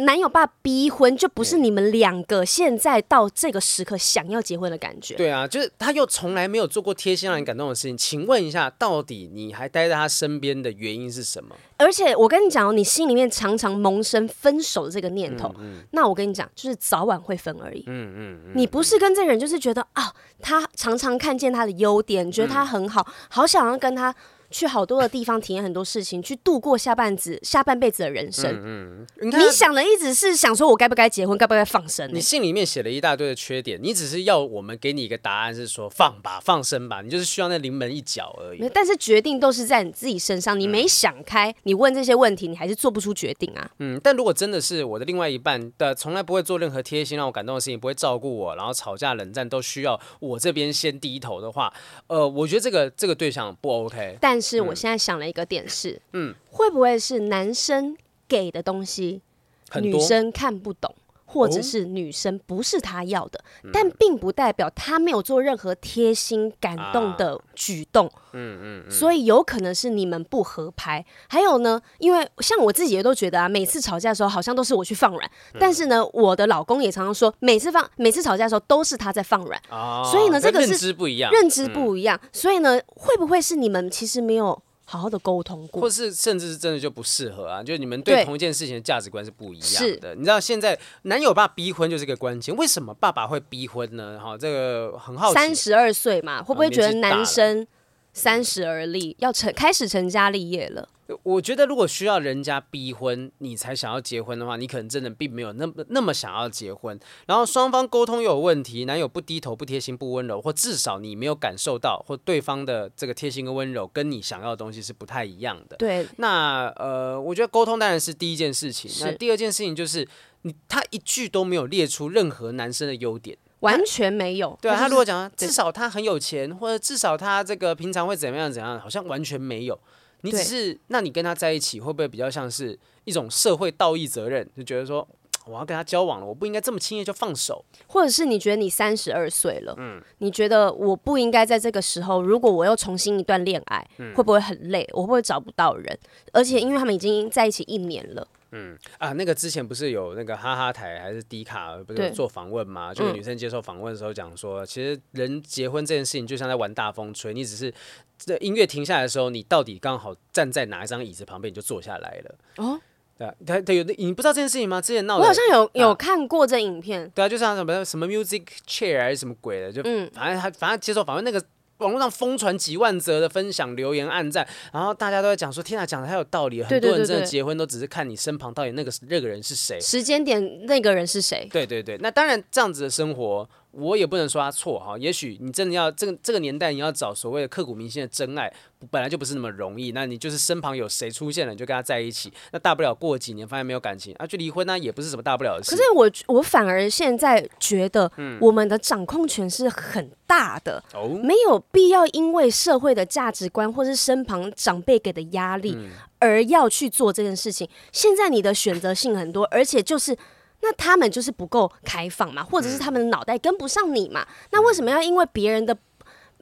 S2: 男友爸逼婚就不是你们两个现在到这个时刻想要结婚的感觉。
S1: 对啊，就是他又从来没有做过贴心让你感动的事情。请问一下，到底你还待在他身边的原因是什么？
S2: 而且我跟你讲哦，你心里面常常萌生分手的这个念头。嗯嗯、那我跟你讲，就是早晚会分而已。嗯嗯。嗯嗯，你不是跟这个人，就是觉得啊，他常常看见他的优点，觉得他很好，好想要跟他。去好多的地方体验很多事情，去度过下半子下半辈子的人生。嗯，嗯，你，你想的一直是想说，我该不该结婚，该不该放生？
S1: 你信里面写了一大堆的缺点，你只是要我们给你一个答案，是说放吧，放生吧，你就是需要那临门一脚而已。
S2: 但是决定都是在你自己身上，你没想开，你问这些问题，你还是做不出决定啊。
S1: 嗯，但如果真的是我的另外一半的，从来不会做任何贴心让我感动的事情，不会照顾我，然后吵架冷战都需要我这边先低头的话，呃，我觉得这个这个对象不 OK。
S2: 但是我现在想。了一个点是，嗯，会不会是男生给的东西，女生看不懂？或者是女生不是他要的，哦、但并不代表他没有做任何贴心感动的举动。嗯嗯，嗯，所以有可能是你们不合拍。还有呢，因为像我自己也都觉得啊，每次吵架的时候好像都是我去放软，嗯、但是呢，我的老公也常常说，每次放每次吵架的时候都是他在放软。哦、所以呢，这个是
S1: 认知不一样，
S2: 认知不一样。嗯、所以呢，会不会是你们其实没有好好的沟通过，
S1: 或是甚至是真的就不适合啊，就是你们对同一件事情的价值观是不一样的。你知道现在男友爸逼婚就是个关键，为什么爸爸会逼婚呢？哈，这个很好奇。
S2: 三十二岁嘛，会不会觉得男生三十而立，要成开始成家立业了？
S1: 我觉得，如果需要人家逼婚，你才想要结婚的话，你可能真的并没有那么那么想要结婚。然后双方沟通有问题，男友不低头、不贴心、不温柔，或至少你没有感受到，或对方的这个贴心跟温柔跟你想要的东西是不太一样的。
S2: 对，
S1: 那呃，我觉得沟通当然是第一件事情。那第二件事情就是，你他一句都没有列出任何男生的优点，
S2: 完全没有。
S1: 对啊，他如果讲至少他很有钱，或者至少他这个平常会怎么样怎样，好像完全没有。你只是，那你跟他在一起会不会比较像是一种社会道义责任？就觉得说，我要跟他交往了，我不应该这么轻易就放手。
S2: 或者是你觉得你三十二岁了，嗯，你觉得我不应该在这个时候，如果我又重新一段恋爱，嗯，会不会很累？我会不会找不到人？而且因为他们已经在一起一年了。
S1: 嗯啊，那个之前不是有那个哈哈台还是迪卡不是做访问吗？就是女生接受访问的时候讲说，嗯、其实人结婚这件事情就像在玩大风吹，你只是这音乐停下来的时候，你到底刚好站在哪一张椅子旁边，你就坐下来了。哦，对啊，他他有你不知道这件事情吗？之前闹，
S2: 我好像有有看过这影片。
S1: 对啊，就像什么什么 music chair 还是什么鬼的，就嗯，反正他反正接受访问那个。网络上疯传几万则的分享、留言、暗赞，然后大家都在讲说：“天啊，讲的太有道理了。”很多人真的结婚都只是看你身旁到底那个那个人是谁，
S2: 时间点那个人是谁。
S1: 对对对，那当然这样子的生活。我也不能说他错哈，也许你真的要这个这个年代，你要找所谓的刻骨铭心的真爱，本来就不是那么容易。那你就是身旁有谁出现了，你就跟他在一起。那大不了过几年发现没有感情啊，就离婚那，也不是什么大不了的事。
S2: 可是我我反而现在觉得，我们的掌控权是很大的，嗯、没有必要因为社会的价值观或是身旁长辈给的压力而要去做这件事情。现在你的选择性很多，而且就是。那他们就是不够开放嘛，或者是他们的脑袋跟不上你嘛？嗯、那为什么要因为别人的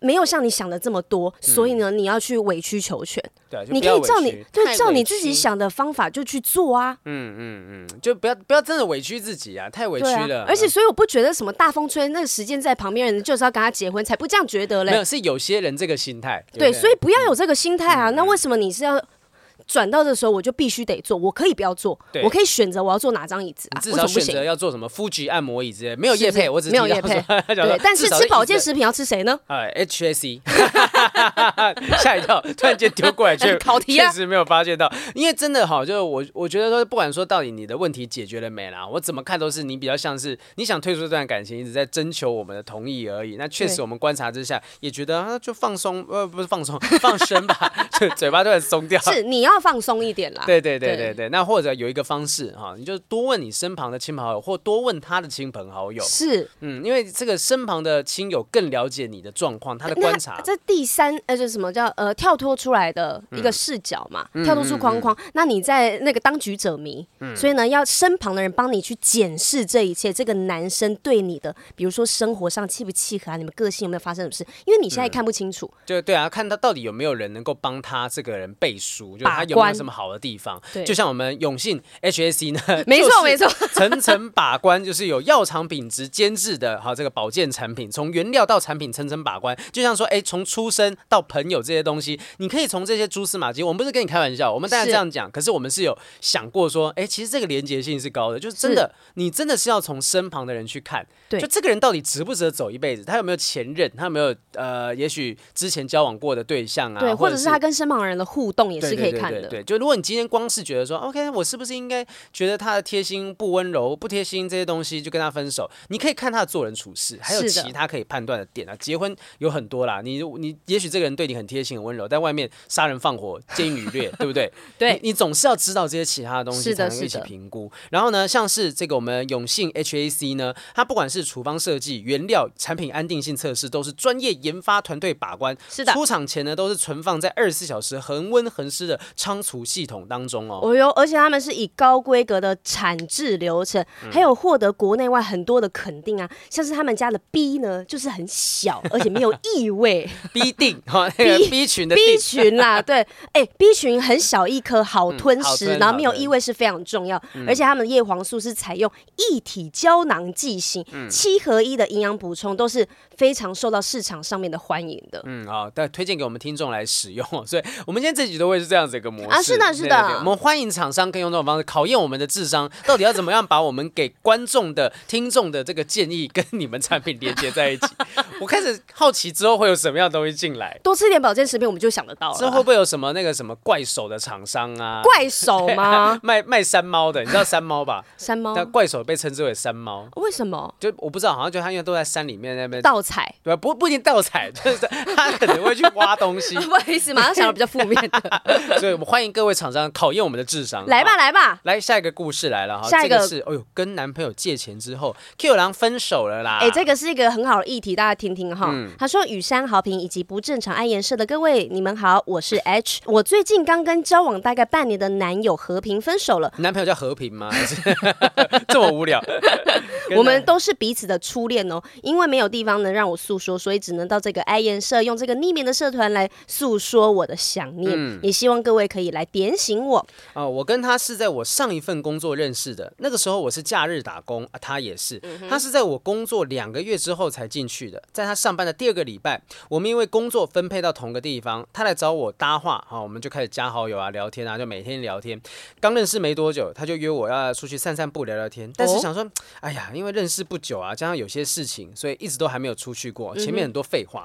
S2: 没有像你想的这么多，嗯、所以呢，你要去委曲求全？对，你可以照你就照你自己想的方法就去做啊。嗯
S1: 嗯嗯，就不要不要真的委屈自己啊，太委屈了。
S2: 啊、而且，所以我不觉得什么大风吹，那个时间在旁边人就是要跟他结婚，才不这样觉得嘞。
S1: 没有，是有些人这个心态。
S2: 对，对，所以不要有这个心态啊。嗯、那为什么你是要？转到这时候，我就必须得做。我可以不要做，我可以选择我要坐哪张椅子啊？
S1: 至少选择要做什么？Fuji 按摩椅之类，没有叶配，我只
S2: 没有叶配。对，但是吃保健食品要吃谁呢？
S1: 哎，H S E，吓一跳，突然间丢过来，却 考题啊，确实没有发现到。因为真的哈，就是我，我觉得说，不管说到底你的问题解决了没啦，我怎么看都是你比较像是你想退出这段感情，一直在征求我们的同意而已。那确实，我们观察之下也觉得啊，就放松，呃，不是放松，放生吧，就嘴巴都很松掉。
S2: 是你要放松一点
S1: 啦。对对对对对，那或者有一个方式哈，你就多问你身旁的亲朋好友，或多问他的亲朋好友。
S2: 是，
S1: 嗯，因为这个身旁的亲友更了解你的状况，他的观察。
S2: 这第三呃，就是什么叫呃跳脱出来的一个视角嘛，嗯、跳脱出框框。嗯嗯嗯、那你在那个当局者迷，嗯、所以呢，要身旁的人帮你去检视这一切。这个男生对你的，比如说生活上契不契合啊，你们个性有没有发生什么事？因为你现在看不清楚。
S1: 嗯、就对啊，看他到底有没有人能够帮他这个人背书，就是他有没有什么好的地方。对就像我们永信 HAC 呢，
S2: 没 错没错，
S1: 层层把关，就是有药厂品质监制的哈，这个保健产品，从原料到产品层层把关。就像说，哎，从出生到朋友这些东西，你可以从这些蛛丝马迹。我们不是跟你开玩笑，我们当然这样讲，可是我们是有想过说，哎，其实这个连结性是高的，就是真的，你真的是要从身旁的人去看，对，就这个人到底值不值得走一辈子？他有没有前任？他有没有呃，也许之前交往过的对象啊？
S2: 对，或者是他跟身旁人的互动也是可以看的。
S1: 对，就如果你今天光是觉得说，OK，我是不是应该觉得他的贴心不温柔、不贴心这些东西就跟他分手？你可以看他的做人处事，还有其他可以判断的点啊。结婚有很多啦，你你也许这个人对你很贴心、很温柔，但外面杀人放火、奸淫掳掠，对不对？
S2: 对
S1: 你，你总是要知道这些其他的东西才能一起评估。然后呢，像是这个我们永信 HAC 呢，它不管是处方设计、原料、产品安定性测试，都是专业研发团队把关。
S2: 是的，
S1: 出厂前呢都是存放在二十四小时恒温恒湿的仓储系统当中哦。
S2: 哦哟，而且他们是以高规格的产制流程，还有获得国内外很多的肯定啊，像是他们家的 B 呢，就是很小，而且没有异味。
S1: B 定哈，那个 B 群的
S2: B 群啦，对，哎、欸、，B 群很小一颗，好吞食，嗯、然后没有异味是非常重要，而且他们的叶黄素是采用一体胶囊剂型、嗯、七合一的营养补充，都是非常受到市场上面的欢迎的。
S1: 嗯，好，但推荐给我们听众来使用，所以我们今天这集都会是这样子一个模式
S2: 啊，是的，是的，对对对，
S1: 我们欢迎厂商可以用这种方式考验我们的智商，到底要怎么样把我们给观众的 听众的这个建议跟你们产品连接在一起。我开始好奇之后会有什么样的东西进来，
S2: 多吃点保健食品，我们就想得到了。
S1: 之后会不会有什么那个什么怪手的厂商啊？
S2: 怪手吗？
S1: 卖卖山猫的，你知道山猫吧？
S2: 山猫，
S1: 那怪手被称之为山猫，
S2: 为什么？
S1: 就我不知道，好像就他因为都在山里面那边
S2: 盗采，
S1: 对吧？不不一定盗采，就是他可能会去挖东西。
S2: 不好意思，马上想到比较负面的。
S1: 所以我们欢迎各位厂商考验我们的智商。
S2: 来吧，来吧，
S1: 来下一个故事来了哈。
S2: 下一个
S1: 是，哎呦，跟男朋友借钱之后，Q 狼分手了啦。
S2: 哎，这个是一个很好的议题，大家听听哈。他说：“雨山好评以及不正常爱颜色的各位，你们好，我是 H。我最近刚跟交往大概半年的男友和平分手了。
S1: 男朋友叫和平吗？这么无聊？
S2: 我们都是彼此的初恋哦。因为没有地方能让我诉说，所以只能到这个爱颜社，用这个匿名的社团来诉说我的想念。嗯、也希望各位可以来点醒我。
S1: 哦，我跟他是在我上一份工作认识的，那个时候我是假日打工啊，他也是。嗯、他是在我工作两个月之后才进去的，在他上班的第二个礼拜。”我们因为工作分配到同个地方，他来找我搭话，哈，我们就开始加好友啊，聊天啊，就每天聊天。刚认识没多久，他就约我要出去散散步、聊聊天。但是想说，哎呀，因为认识不久啊，加上有些事情，所以一直都还没有出去过。前面很多废话，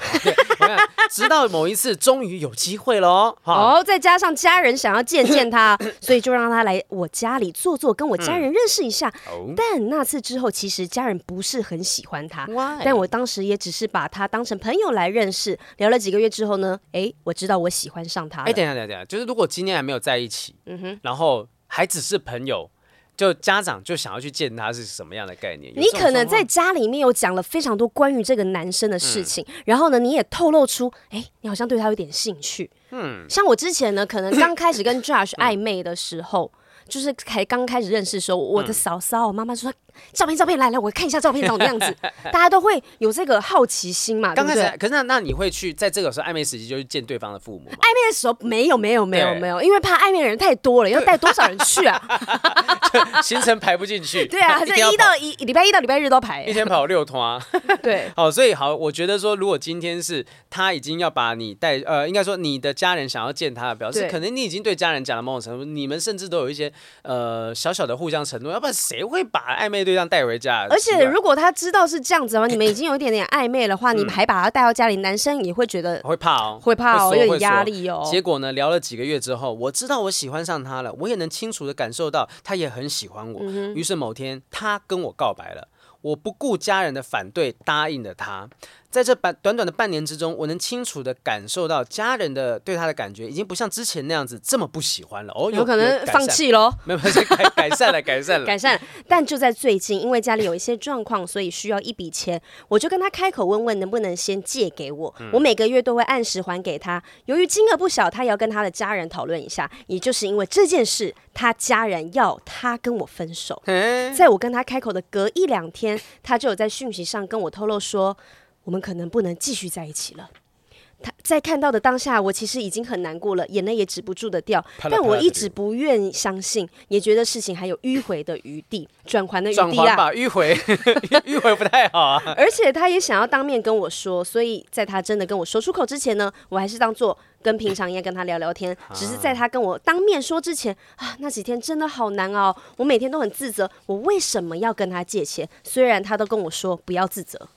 S1: 直到某一次，终于有机会了哦。
S2: 哦，再加上家人想要见见他，所以就让他来我家里坐坐，跟我家人认识一下。嗯、但那次之后，其实家人不是很喜欢他。但我当时也只是把他当成朋友来。来认识，聊了几个月之后呢，哎，我知道我喜欢上他。哎，
S1: 等一下，等一下，就是如果今天还没有在一起，嗯哼，然后还只是朋友，就家长就想要去见他，是什么样的概念？
S2: 你可能在家里面有讲了非常多关于这个男生的事情，嗯、然后呢，你也透露出，哎，你好像对他有点兴趣。嗯，像我之前呢，可能刚开始跟 Josh 暧昧的时候。就是才刚开始认识的时候，我的嫂嫂，我妈妈说照片照片来来，我看一下照片长什么样子。大家都会有这个好奇心嘛。刚开始，
S1: 可是那那你会去在这个时候暧昧时期就去见对方的父母吗？
S2: 暧昧的时候没有没有没有没有，因为怕暧昧的人太多了，要带多少人去啊？
S1: 行程排不进去。
S2: 对啊，这一到一礼拜一到礼拜日都排，
S1: 一天跑六趟。对，好，所以好，我觉得说，如果今天是他已经要把你带，呃，应该说你的家人想要见他，表示可能你已经对家人讲了某种程度，你们甚至都有一些。呃，小小的互相承诺，要不然谁会把暧昧对象带回家？
S2: 而且如果他知道是这样子的话，你们已经有一点点暧昧的话，你们还把他带到家里，男生也会觉得
S1: 会怕哦，
S2: 会怕哦，有点压力哦。
S1: 结果呢，聊了几个月之后，我知道我喜欢上他了，我也能清楚的感受到他也很喜欢我。于是某天，他跟我告白了，我不顾家人的反对，答应了他。在这半短短的半年之中，我能清楚的感受到家人的对他的感觉，已经不像之前那样子这么不喜欢了。哦，有，
S2: 可能放弃喽？
S1: 没有，改 改善了，改善了，
S2: 改善了。但就在最近，因为家里有一些状况，所以需要一笔钱，我就跟他开口问问，能不能先借给我？嗯、我每个月都会按时还给他。由于金额不小，他也要跟他的家人讨论一下。也就是因为这件事，他家人要他跟我分手。在我跟他开口的隔一两天，他就有在讯息上跟我透露说。我们可能不能继续在一起了。他在看到的当下，我其实已经很难过了，眼泪也止不住的掉。但我一直不愿相信，也觉得事情还有迂回的余地，转圜的余地啊。吧，
S1: 迂回，迂回不太好啊。
S2: 而且他也想要当面跟我说，所以在他真的跟我说出口之前呢，我还是当做跟平常一样跟他聊聊天。只是在他跟我当面说之前啊，那几天真的好难熬，我每天都很自责，我为什么要跟他借钱？虽然他都跟我说不要自责。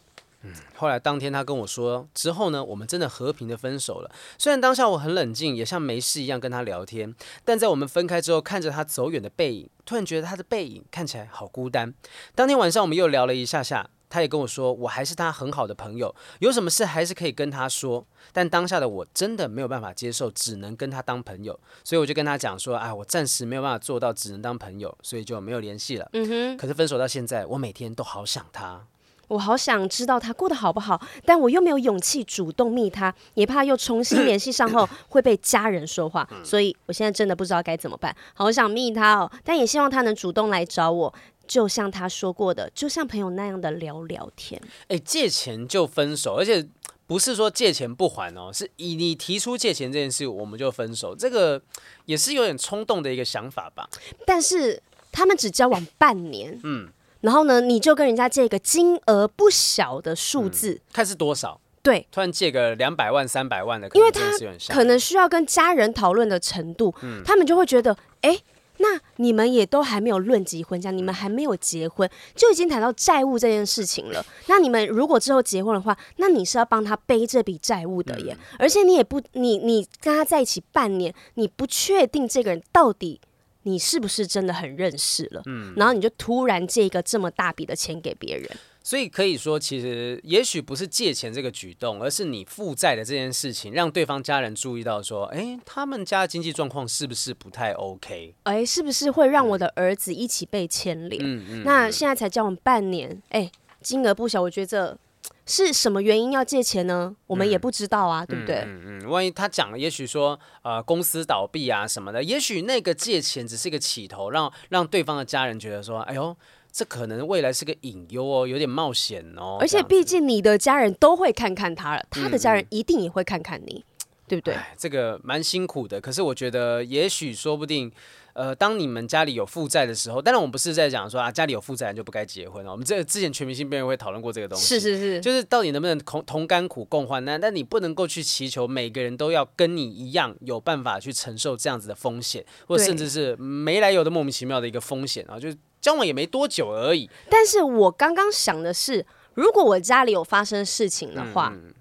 S1: 嗯，后来当天他跟我说之后呢，我们真的和平的分手了。虽然当下我很冷静，也像没事一样跟他聊天，但在我们分开之后，看着他走远的背影，突然觉得他的背影看起来好孤单。当天晚上我们又聊了一下下，他也跟我说，我还是他很好的朋友，有什么事还是可以跟他说。但当下的我真的没有办法接受，只能跟他当朋友，所以我就跟他讲说，啊，我暂时没有办法做到只能当朋友，所以就没有联系了。嗯哼。可是分手到现在，我每天都好想他。
S2: 我好想知道他过得好不好，但我又没有勇气主动密他，也怕又重新联系上后会被家人说话，所以我现在真的不知道该怎么办。好想密他哦，但也希望他能主动来找我，就像他说过的，就像朋友那样的聊聊天。
S1: 哎，借钱就分手，而且。不是说借钱不还哦，是以你提出借钱这件事，我们就分手。这个也是有点冲动的一个想法吧。
S2: 但是他们只交往半年，嗯，然后呢，你就跟人家借一个金额不小的数字，嗯，
S1: 看是多少？
S2: 对，
S1: 突然借个两百万、三百万的，
S2: 因为他可能需要跟家人讨论的程度，嗯，他们就会觉得，哎。那你们也都还没有论及婚嫁，你们还没有结婚，就已经谈到债务这件事情了。那你们如果之后结婚的话，那你是要帮他背这笔债务的耶。而且你也不，你你跟他在一起半年，你不确定这个人到底你是不是真的很认识了。嗯，然后你就突然借一个这么大笔的钱给别人。
S1: 所以可以说，其实也许不是借钱这个举动，而是你负债的这件事情，让对方家人注意到说，哎，他们家的经济状况是不是不太 OK？
S2: 哎，是不是会让我的儿子一起被牵连？嗯嗯。那现在才交往半年，哎，金额不小，我觉得这是什么原因要借钱呢？我们也不知道啊，嗯、对不对？嗯
S1: 嗯，嗯。万一他讲了，也许说呃公司倒闭啊什么的，也许那个借钱只是一个起头，让让对方的家人觉得说，哎呦。这可能未来是个隐忧哦，有点冒险哦。
S2: 而且毕竟你的家人都会看看他了，他的家人一定也会看看你，嗯、对不对？
S1: 这个蛮辛苦的。可是我觉得，也许说不定，呃，当你们家里有负债的时候，当然我们不是在讲说啊，家里有负债人就不该结婚哦。我们这之前全明星辩论会讨论过这个东西，
S2: 是是是，
S1: 就是到底能不能同同甘苦共患难？但你不能够去祈求每个人都要跟你一样有办法去承受这样子的风险，或甚至是没来由的莫名其妙的一个风险啊，就是。交往也没多久而已，
S2: 但是我刚刚想的是，如果我家里有发生事情的话，嗯、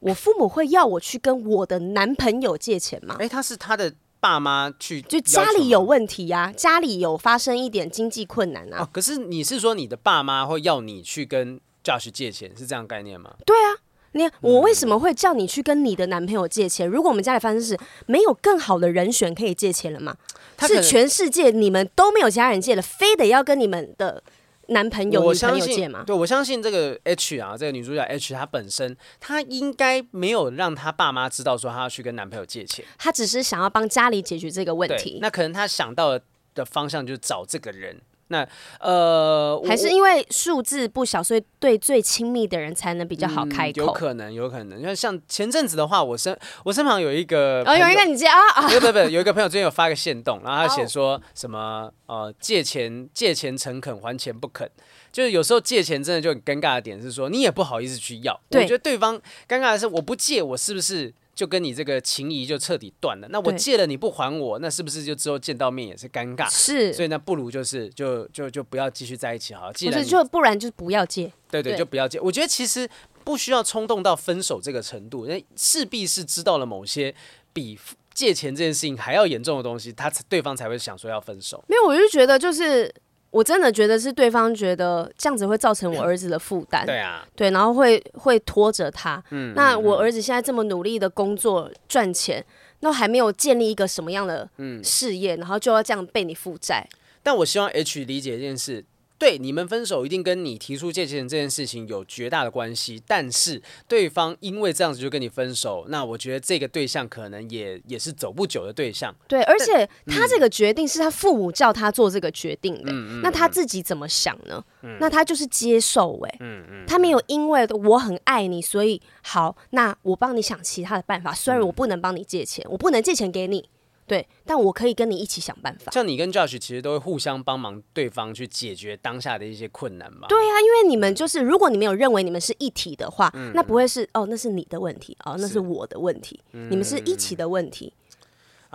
S2: 我父母会要我去跟我的男朋友借钱吗？
S1: 哎、欸，他是他的爸妈去，
S2: 就家里有问题呀、啊，家里有发生一点经济困难啊、
S1: 哦。可是你是说你的爸妈会要你去跟 Josh 借钱，是这样概念吗？
S2: 对啊。你我为什么会叫你去跟你的男朋友借钱？如果我们家里发生事，没有更好的人选可以借钱了吗？是全世界你们都没有其他人借了，非得要跟你们的男朋友、女朋友借吗？
S1: 对，我相信这个 H 啊，这个女主角 H，她本身她应该没有让她爸妈知道说她要去跟男朋友借钱，
S2: 她只是想要帮家里解决这个问题。
S1: 那可能她想到的方向就是找这个人。那呃，
S2: 还是因为数字不小，所以对最亲密的人才能比较好开口。
S1: 嗯、有可能，有可能。因为像前阵子的话，我身我身旁有一个
S2: 哦，有一个你借啊啊，
S1: 不不不，有一个朋友最近有发个线动，然后他写说什么呃，借钱借钱诚恳，还钱不肯。就是有时候借钱真的就很尴尬的点是说，你也不好意思去要。我觉得对方尴尬的是，我不借，我是不是？就跟你这个情谊就彻底断了。那我借了你不还我，那是不是就之后见到面也是尴尬？是，所以那不如就是就就就不要继续在一起好了。既然
S2: 就不然就不要借。
S1: 对对，对就不要借。我觉得其实不需要冲动到分手这个程度，那势必是知道了某些比借钱这件事情还要严重的东西，他对方才会想说要分手。
S2: 没有，我就觉得就是。我真的觉得是对方觉得这样子会造成我儿子的负担，
S1: 对啊，
S2: 对，然后会会拖着他。嗯，那我儿子现在这么努力的工作赚钱，那还没有建立一个什么样的事业，然后就要这样被你负债。
S1: 但我希望 H 理解一件事。对，你们分手一定跟你提出借钱这件事情有绝大的关系，但是对方因为这样子就跟你分手，那我觉得这个对象可能也也是走不久的对象。
S2: 对，而且他这个决定是他父母叫他做这个决定的，嗯、那他自己怎么想呢？嗯、那他就是接受、欸，哎、他没有因为我很爱你，所以好，那我帮你想其他的办法。虽然我不能帮你借钱，我不能借钱给你。对，但我可以跟你一起想办法。
S1: 像你跟 Josh 其实都会互相帮忙对方去解决当下的一些困难嘛。
S2: 对啊，因为你们就是，如果你们有认为你们是一体的话，嗯、那不会是哦，那是你的问题哦，那是我的问题，是你们是一起的问题。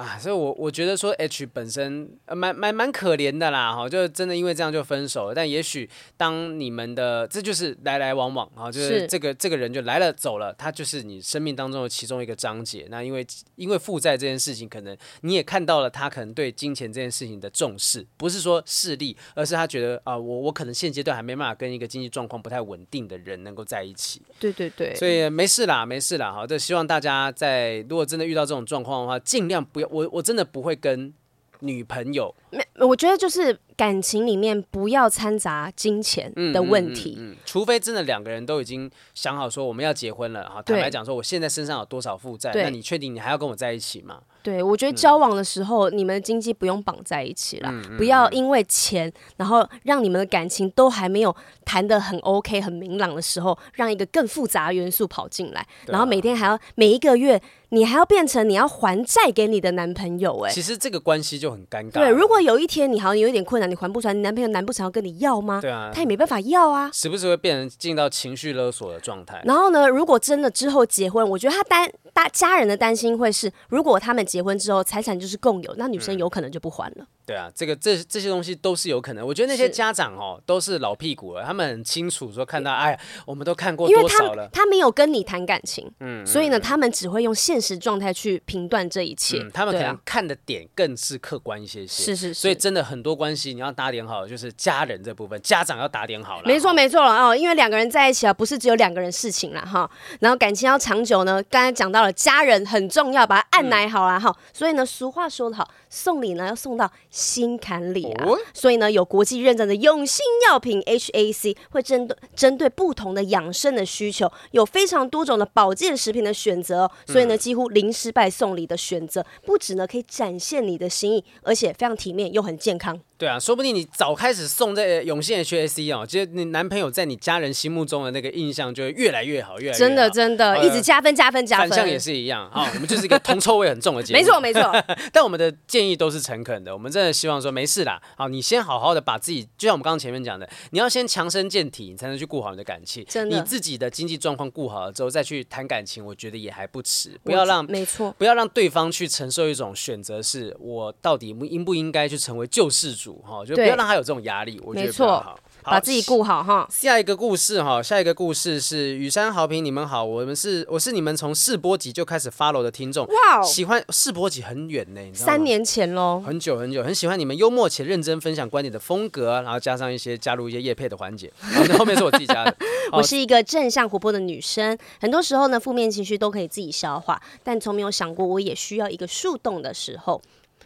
S1: 啊，所以我我觉得说 H 本身呃蛮蛮蛮可怜的啦，哈，就真的因为这样就分手了。但也许当你们的这就是来来往往啊，就是这个是这个人就来了走了，他就是你生命当中的其中一个章节。那因为因为负债这件事情，可能你也看到了他可能对金钱这件事情的重视，不是说势利，而是他觉得啊、呃，我我可能现阶段还没办法跟一个经济状况不太稳定的人能够在一起。
S2: 对对对，
S1: 所以没事啦，没事啦，好，就希望大家在如果真的遇到这种状况的话，尽量不要。我我真的不会跟女朋友，
S2: 没，我觉得就是感情里面不要掺杂金钱的问题，
S1: 嗯嗯嗯嗯，除非真的两个人都已经想好说我们要结婚了，哈，坦白讲说我现在身上有多少负债，那你确定你还要跟我在一起吗？
S2: 对，我觉得交往的时候，嗯、你们的经济不用绑在一起了，不要因为钱，然后让你们的感情都还没有谈得很 OK、很明朗的时候，让一个更复杂的元素跑进来，啊、然后每天还要每一个月。你还要变成你要还债给你的男朋友哎、欸，
S1: 其实这个关系就很尴尬。
S2: 对，如果有一天你好像有一点困难，你还不出来，你男朋友难不成要跟你要吗？
S1: 对啊，
S2: 他也没办法要啊。
S1: 时不时会变成进到情绪勒索的状态。
S2: 然后呢，如果真的之后结婚，我觉得他担大家人的担心会是，如果他们结婚之后财产就是共有，那女生有可能就不还了。嗯、
S1: 对啊，这个这这些东西都是有可能。我觉得那些家长哦都是老屁股了，他们很清楚说看到哎呀，我们都看过多少了。
S2: 他，他没有跟你谈感情，嗯，所以呢，他们只会用现实状态去。评断这一切、嗯，
S1: 他们可能看的点更是客观一些些，
S2: 是是是，
S1: 所以真的很多关系你要打点好，就是家人这部分，家长要打点好了。
S2: 没错没错了哦，因为两个人在一起啊，不是只有两个人事情了哈。然后感情要长久呢，刚才讲到了家人很重要，把它按奶好了哈。嗯、所以呢，俗话说得好，送礼呢要送到心坎里啊。哦、所以呢，有国际认证的永信药品 HAC 会针对针对不同的养生的需求，有非常多种的保健食品的选择，所以呢，几乎零失败。送礼的选择不止呢，可以展现你的心意，而且非常体面又很健康。
S1: 对啊，说不定你早开始送这永信 HSC 哦，其实你男朋友在你家人心目中的那个印象就会越来越好，越来越好。
S2: 真的真的，呃、一直加分加分加分。
S1: 反向也是一样哈、哦，我们就是一个铜臭味很重的节目。
S2: 没错没错，没 错
S1: 但我们的建议都是诚恳的，我们真的希望说没事啦。好，你先好好的把自己，就像我们刚刚前面讲的，你要先强身健体，你才能去顾好你的感情。真的，你自己的经济状况顾好了之后，再去谈感情，我觉得也还不迟。不要让
S2: 没错，
S1: 不要让对方去承受一种选择，是我到底应不应该去成为救世主哈？就不要让。他有这种压力，我觉得比较好，
S2: 把自己顾好哈。
S1: 下一个故事哈，下一个故事是雨山豪平，你们好，我们是我是你们从试播集就开始 follow 的听众，哇喜欢试播集很远呢，
S2: 三年前喽，
S1: 很久很久，很喜欢你们幽默且认真分享观点的风格，然后加上一些加入一些叶配的环节，那后面是我自己加的。
S2: 我是一个正向活泼的女生，很多时候呢，负面情绪都可以自己消化，但从没有想过我也需要一个树洞的时候。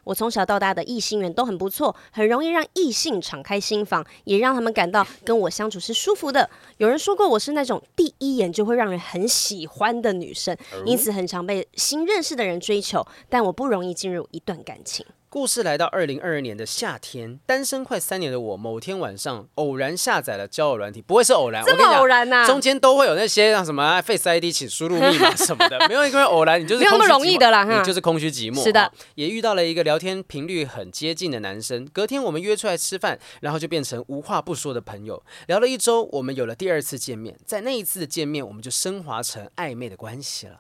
S2: 我从小到大的异性缘都很不错，很容易让异性敞开心房，也让他们感到跟我相处是舒服的。有人说过我是那种第一眼就会让人很喜欢的女生，因此很常被新认识的人追求，但我不容易进入一段感情。
S1: 故事来到二零二二年的夏天，单身快三年的我，某天晚上偶然下载了交友软体，不会是偶然，
S2: 这么偶然呐、啊？
S1: 中间都会有那些像什么 Face ID，请输入密码 什么的，没有一个偶然，你就是没有那么容易的啦，你就是空虚寂寞。
S2: 是的，
S1: 也遇到了一个聊天频率很接近的男生，隔天我们约出来吃饭，然后就变成无话不说的朋友，聊了一周，我们有了第二次见面，在那一次的见面，我们就升华成暧昧的关系了。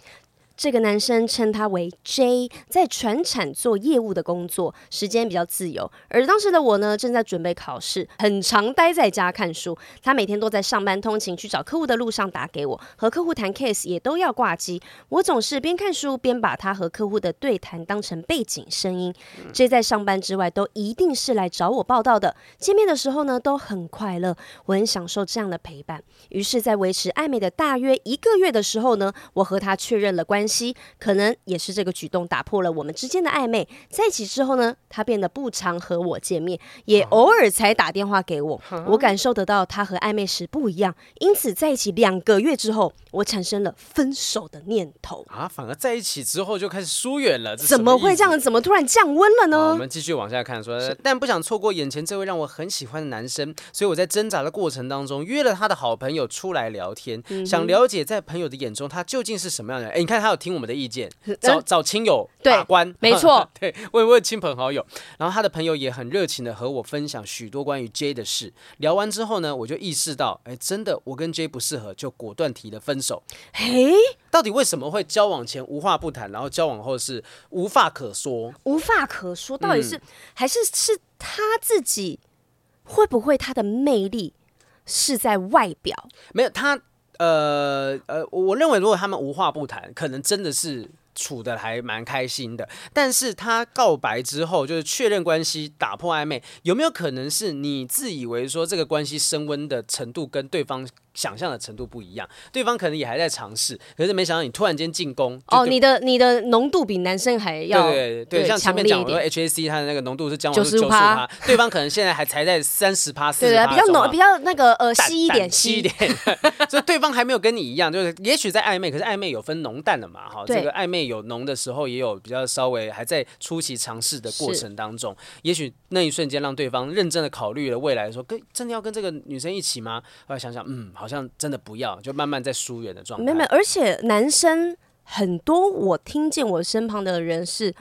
S2: 这个男生称他为 J，在传产做业务的工作，时间比较自由。而当时的我呢，正在准备考试，很常待在家看书。他每天都在上班通勤去找客户的路上打给我，和客户谈 case 也都要挂机。我总是边看书边把他和客户的对谈当成背景声音。J 在上班之外都一定是来找我报到的。见面的时候呢，都很快乐，我很享受这样的陪伴。于是，在维持暧昧的大约一个月的时候呢，我和他确认了关系。可能也是这个举动打破了我们之间的暧昧。在一起之后呢，他变得不常和我见面，也偶尔才打电话给我。我感受得到他和暧昧时不一样，因此在一起两个月之后，我产生了分手的念头。
S1: 啊，反而在一起之后就开始疏远了？
S2: 怎么会这样？怎么突然降温了呢？
S1: 我们继续往下看，说，是但不想错过眼前这位让我很喜欢的男生，所以我在挣扎的过程当中约了他的好朋友出来聊天，嗯、想了解在朋友的眼中他究竟是什么样的人。哎，你看他有听我们的。意见找找亲友把关，
S2: 没错，
S1: 对，问问亲朋好友，然后他的朋友也很热情的和我分享许多关于 J 的事。聊完之后呢，我就意识到，哎，真的我跟 J 不适合，就果断提了分手。
S2: 嘿，
S1: 到底为什么会交往前无话不谈，然后交往后是无话可说？
S2: 无话可说，到底是、嗯、还是是他自己？会不会他的魅力是在外表？
S1: 没有他。呃呃，我认为如果他们无话不谈，可能真的是处的还蛮开心的。但是他告白之后，就是确认关系、打破暧昧，有没有可能是你自以为说这个关系升温的程度跟对方想象的程度不一样，对方可能也还在尝试，可是没想到你突然间进攻
S2: 哦，你的你的浓度比男生还要
S1: 对对对，对像前面讲我说 HAC 它的那个浓度是将九十五趴，对方可能现在还才在 三十趴四十趴，
S2: 比较浓比较那个呃稀一点
S1: 稀。一点，所以对方还没有跟你一样，就是也许在暧昧，可是暧昧有分浓淡的嘛哈，这个暧昧有浓的时候，也有比较稍微还在初期尝试的过程当中，也许那一瞬间让对方认真的考虑了未来，说跟真的要跟这个女生一起吗？后来想想，嗯，好好像真的不要，就慢慢在疏远的状态。
S2: 没没，而且男生很多，我听见我身旁的人是。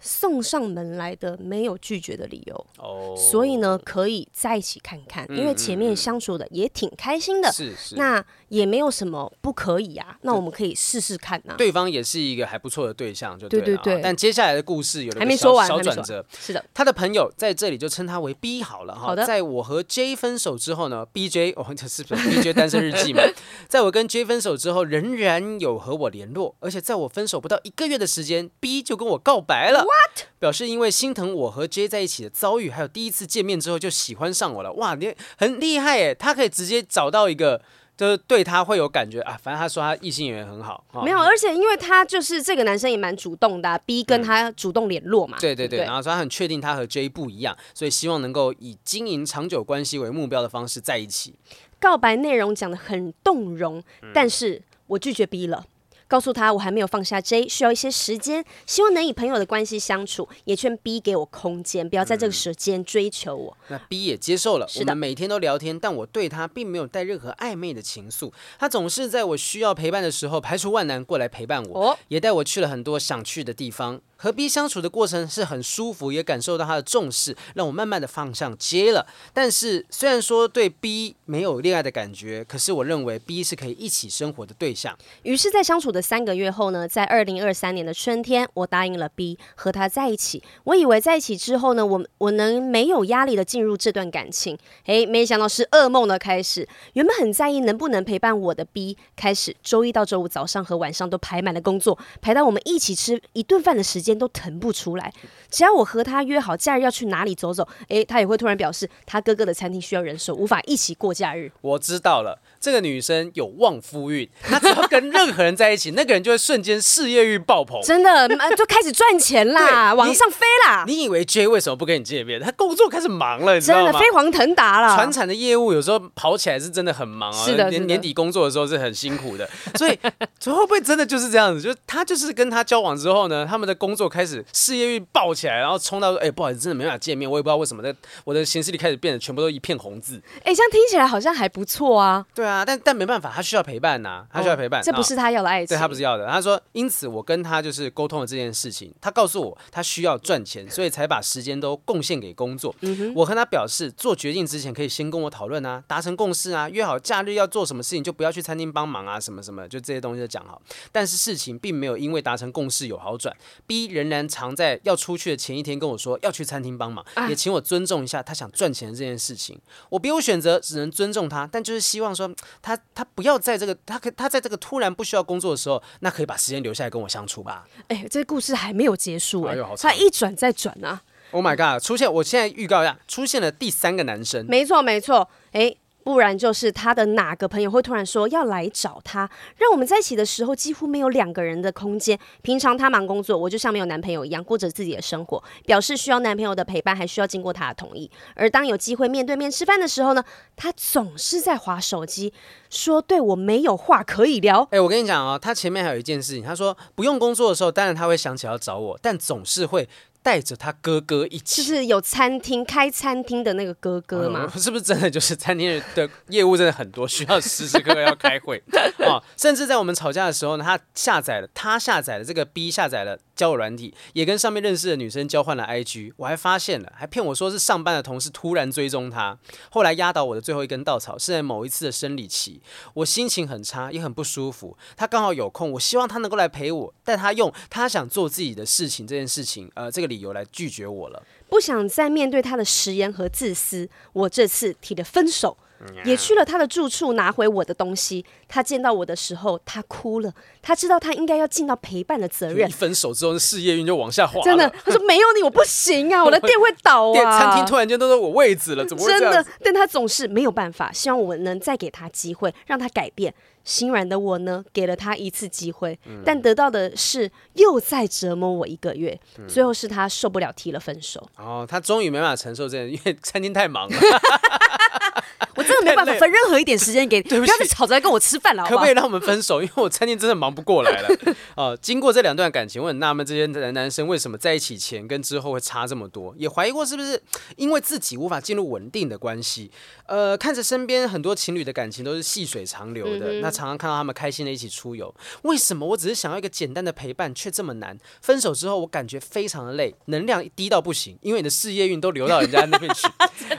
S2: 送上门来的没有拒绝的理由，oh, 所以呢，可以在一起看看，嗯、因为前面相处的也挺开心的，是是，那也没有什么不可以啊，那我们可以试试看呐、啊。
S1: 对方也是一个还不错的对象，就对了。对对对。但接下来的故事有还没
S2: 说完，
S1: 小转折，
S2: 是的。
S1: 他的朋友在这里就称他为 B 好了哈。好的。在我和 J 分手之后呢，BJ 哦，这是不是 BJ 单身日记嘛？在我跟 J 分手之后，仍然有和我联络，而且在我分手不到一个月的时间，B 就跟我告白了。
S2: What？
S1: 表示。因为心疼我和 J 在一起的遭遇，还有第一次见面之后就喜欢上我了，哇，你很厉害耶！他可以直接找到一个，就是对他会有感觉啊。反正他说他异性缘很好，
S2: 没有，而且因为他就是这个男生也蛮主动的、啊、，B 跟他主动联络嘛。
S1: 对对对，然后说他很确定他和 J 不一样，所以希望能够以经营长久关系为目标的方式在一起。
S2: 告白内容讲的很动容，但是我拒绝 B 了。告诉他我还没有放下 J，需要一些时间，希望能以朋友的关系相处，也劝 B 给我空间，不要在这个时间追求我。
S1: 嗯、那 B 也接受了，我们每天都聊天，但我对他并没有带任何暧昧的情愫。他总是在我需要陪伴的时候排除万难过来陪伴我，哦、也带我去了很多想去的地方。和 B 相处的过程是很舒服，也感受到他的重视，让我慢慢的放上接了。但是虽然说对 B 没有恋爱的感觉，可是我认为 B 是可以一起生活的对象。
S2: 于是，在相处的三个月后呢，在二零二三年的春天，我答应了 B 和他在一起。我以为在一起之后呢，我我能没有压力的进入这段感情。诶，没想到是噩梦的开始。原本很在意能不能陪伴我的 B，开始周一到周五早上和晚上都排满了工作，排到我们一起吃一顿饭的时间。都腾不出来，只要我和他约好假日要去哪里走走，诶，他也会突然表示他哥哥的餐厅需要人手，无法一起过假日。
S1: 我知道了，这个女生有旺夫运，她只要跟任何人在一起，那个人就会瞬间事业欲爆棚，
S2: 真的就开始赚钱啦，往上飞啦。
S1: 你以为 J 为什么不跟你见面？他工作开始忙了，你知道吗？
S2: 真的飞黄腾达了。
S1: 传产的业务有时候跑起来是真的很忙啊，是的，年年底工作的时候是很辛苦的，所以 会不会真的就是这样子？就他就是跟他交往之后呢，他们的工作开始事业欲爆起来，然后冲到说：“哎、欸，不好意思，真的没办法见面。”我也不知道为什么，在我的行事历开始变得全部都一片红字。
S2: 哎、欸，这样听起来好像还不错啊。
S1: 对啊，但但没办法，他需要陪伴呐、啊，他需要陪伴。哦、
S2: 这不是他要的爱情，
S1: 对他不是要的。他说：“因此，我跟他就是沟通了这件事情。他告诉我，他需要赚钱，所以才把时间都贡献给工作。我和他表示，做决定之前可以先跟我讨论啊，达成共识啊，约好假日要做什么事情，就不要去餐厅帮忙啊，什么什么，就这些东西都讲好。但是事情并没有因为达成共识有好转，B 仍然常在要出。”去的前一天跟我说要去餐厅帮忙，也请我尊重一下他想赚钱的这件事情。我别无选择，只能尊重他。但就是希望说他他不要在这个他可他在这个突然不需要工作的时候，那可以把时间留下来跟我相处吧。
S2: 哎，这故事还没有结束哎，他一转再转啊
S1: ！Oh my god！出现，我现在预告一下，出现了第三个男生。
S2: 没错没错，哎。不然就是他的哪个朋友会突然说要来找他，让我们在一起的时候几乎没有两个人的空间。平常他忙工作，我就像没有男朋友一样过着自己的生活，表示需要男朋友的陪伴，还需要经过他的同意。而当有机会面对面吃饭的时候呢，他总是在划手机，说对我没有话可以聊。
S1: 哎，我跟你讲哦，他前面还有一件事情，他说不用工作的时候，当然他会想起要找我，但总是会。带着他哥哥一起，
S2: 就是有餐厅开餐厅的那个哥哥吗？
S1: 是不是真的就是餐厅的业务真的很多，需要时时刻刻要开会啊、哦？甚至在我们吵架的时候呢，他下载了，他下载了这个 B 下载了交友软体，也跟上面认识的女生交换了 IG。我还发现了，还骗我说是上班的同事突然追踪他。后来压倒我的最后一根稻草是在某一次的生理期，我心情很差，也很不舒服。他刚好有空，我希望他能够来陪我，但他用他想做自己的事情这件事情，呃，这个理。由来拒绝我了，
S2: 不想再面对他的食言和自私。我这次提了分手，也去了他的住处拿回我的东西。他见到我的时候，他哭了。他知道他应该要尽到陪伴的责任。
S1: 一分手之后，事业运就往下滑。
S2: 真的，他说没有你我不行啊，我的店会倒啊。
S1: 餐厅突然间都说我位置了，怎么会？
S2: 真的，但他总是没有办法。希望我能再给他机会，让他改变。心软的我呢，给了他一次机会，嗯、但得到的是又再折磨我一个月。嗯、最后是他受不了，提了分手。
S1: 哦，他终于没办法承受这个，因为餐厅太忙了。
S2: 我真的没办法分任何一点时间给 你，不要再吵着来跟我吃饭了，好不好？
S1: 可不可以让我们分手？因为我餐厅真的忙不过来了。呃，经过这两段感情，我很纳闷这些男男生为什么在一起前跟之后会差这么多，也怀疑过是不是因为自己无法进入稳定的关系。呃，看着身边很多情侣的感情都是细水长流的，嗯、那常常看到他们开心的一起出游，为什么我只是想要一个简单的陪伴却这么难？分手之后我感觉非常的累，能量低到不行，因为你的事业运都流到人家那边去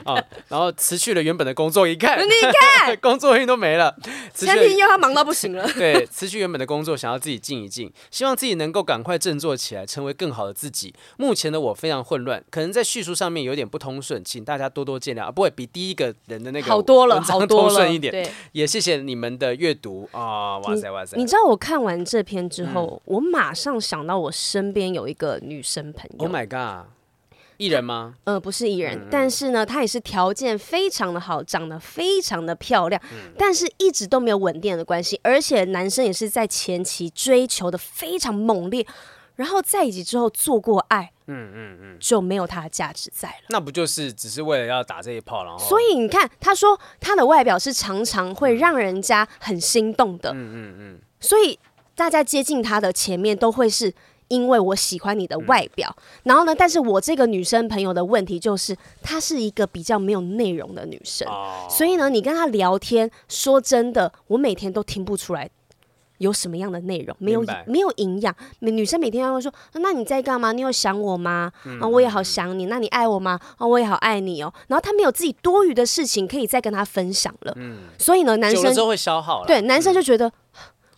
S1: 啊、哦，然后辞去了原本的工作。一看，
S2: 你看，
S1: 工作运都没了，
S2: 餐厅又要忙到不行了。
S1: 对，辞去原本的工作，想要自己静一静，希望自己能够赶快振作起来，成为更好的自己。目前的我非常混乱，可能在叙述上面有点不通顺，请大家多多见谅啊！不会比第一个人的那个
S2: 好多了，好多
S1: 了，一点。对，也谢谢你们的阅读啊！哇塞哇塞！
S2: 你知道我看完这篇之后，嗯、我马上想到我身边有一个女生朋友。
S1: Oh my god！艺人吗？
S2: 呃，不是艺人，嗯嗯，但是呢，她也是条件非常的好，长得非常的漂亮，嗯、但是一直都没有稳定的关系，而且男生也是在前期追求的非常猛烈，然后在一起之后做过爱，嗯嗯嗯，就没有他的价值在了。
S1: 那不就是只是为了要打这一炮，然后？
S2: 所以你看，他说他的外表是常常会让人家很心动的，嗯嗯嗯，所以大家接近他的前面都会是。因为我喜欢你的外表，嗯、然后呢，但是我这个女生朋友的问题就是，她是一个比较没有内容的女生，哦、所以呢，你跟她聊天，说真的，我每天都听不出来有什么样的内容，没有没有营养。女生每天都会说，那你在干嘛？你有想我吗？嗯、啊，我也好想你。那你爱我吗？啊，我也好爱你哦。然后她没有自己多余的事情可以再跟她分享了，嗯，所以呢，男生
S1: 就会消耗了，
S2: 对，男生就觉得。嗯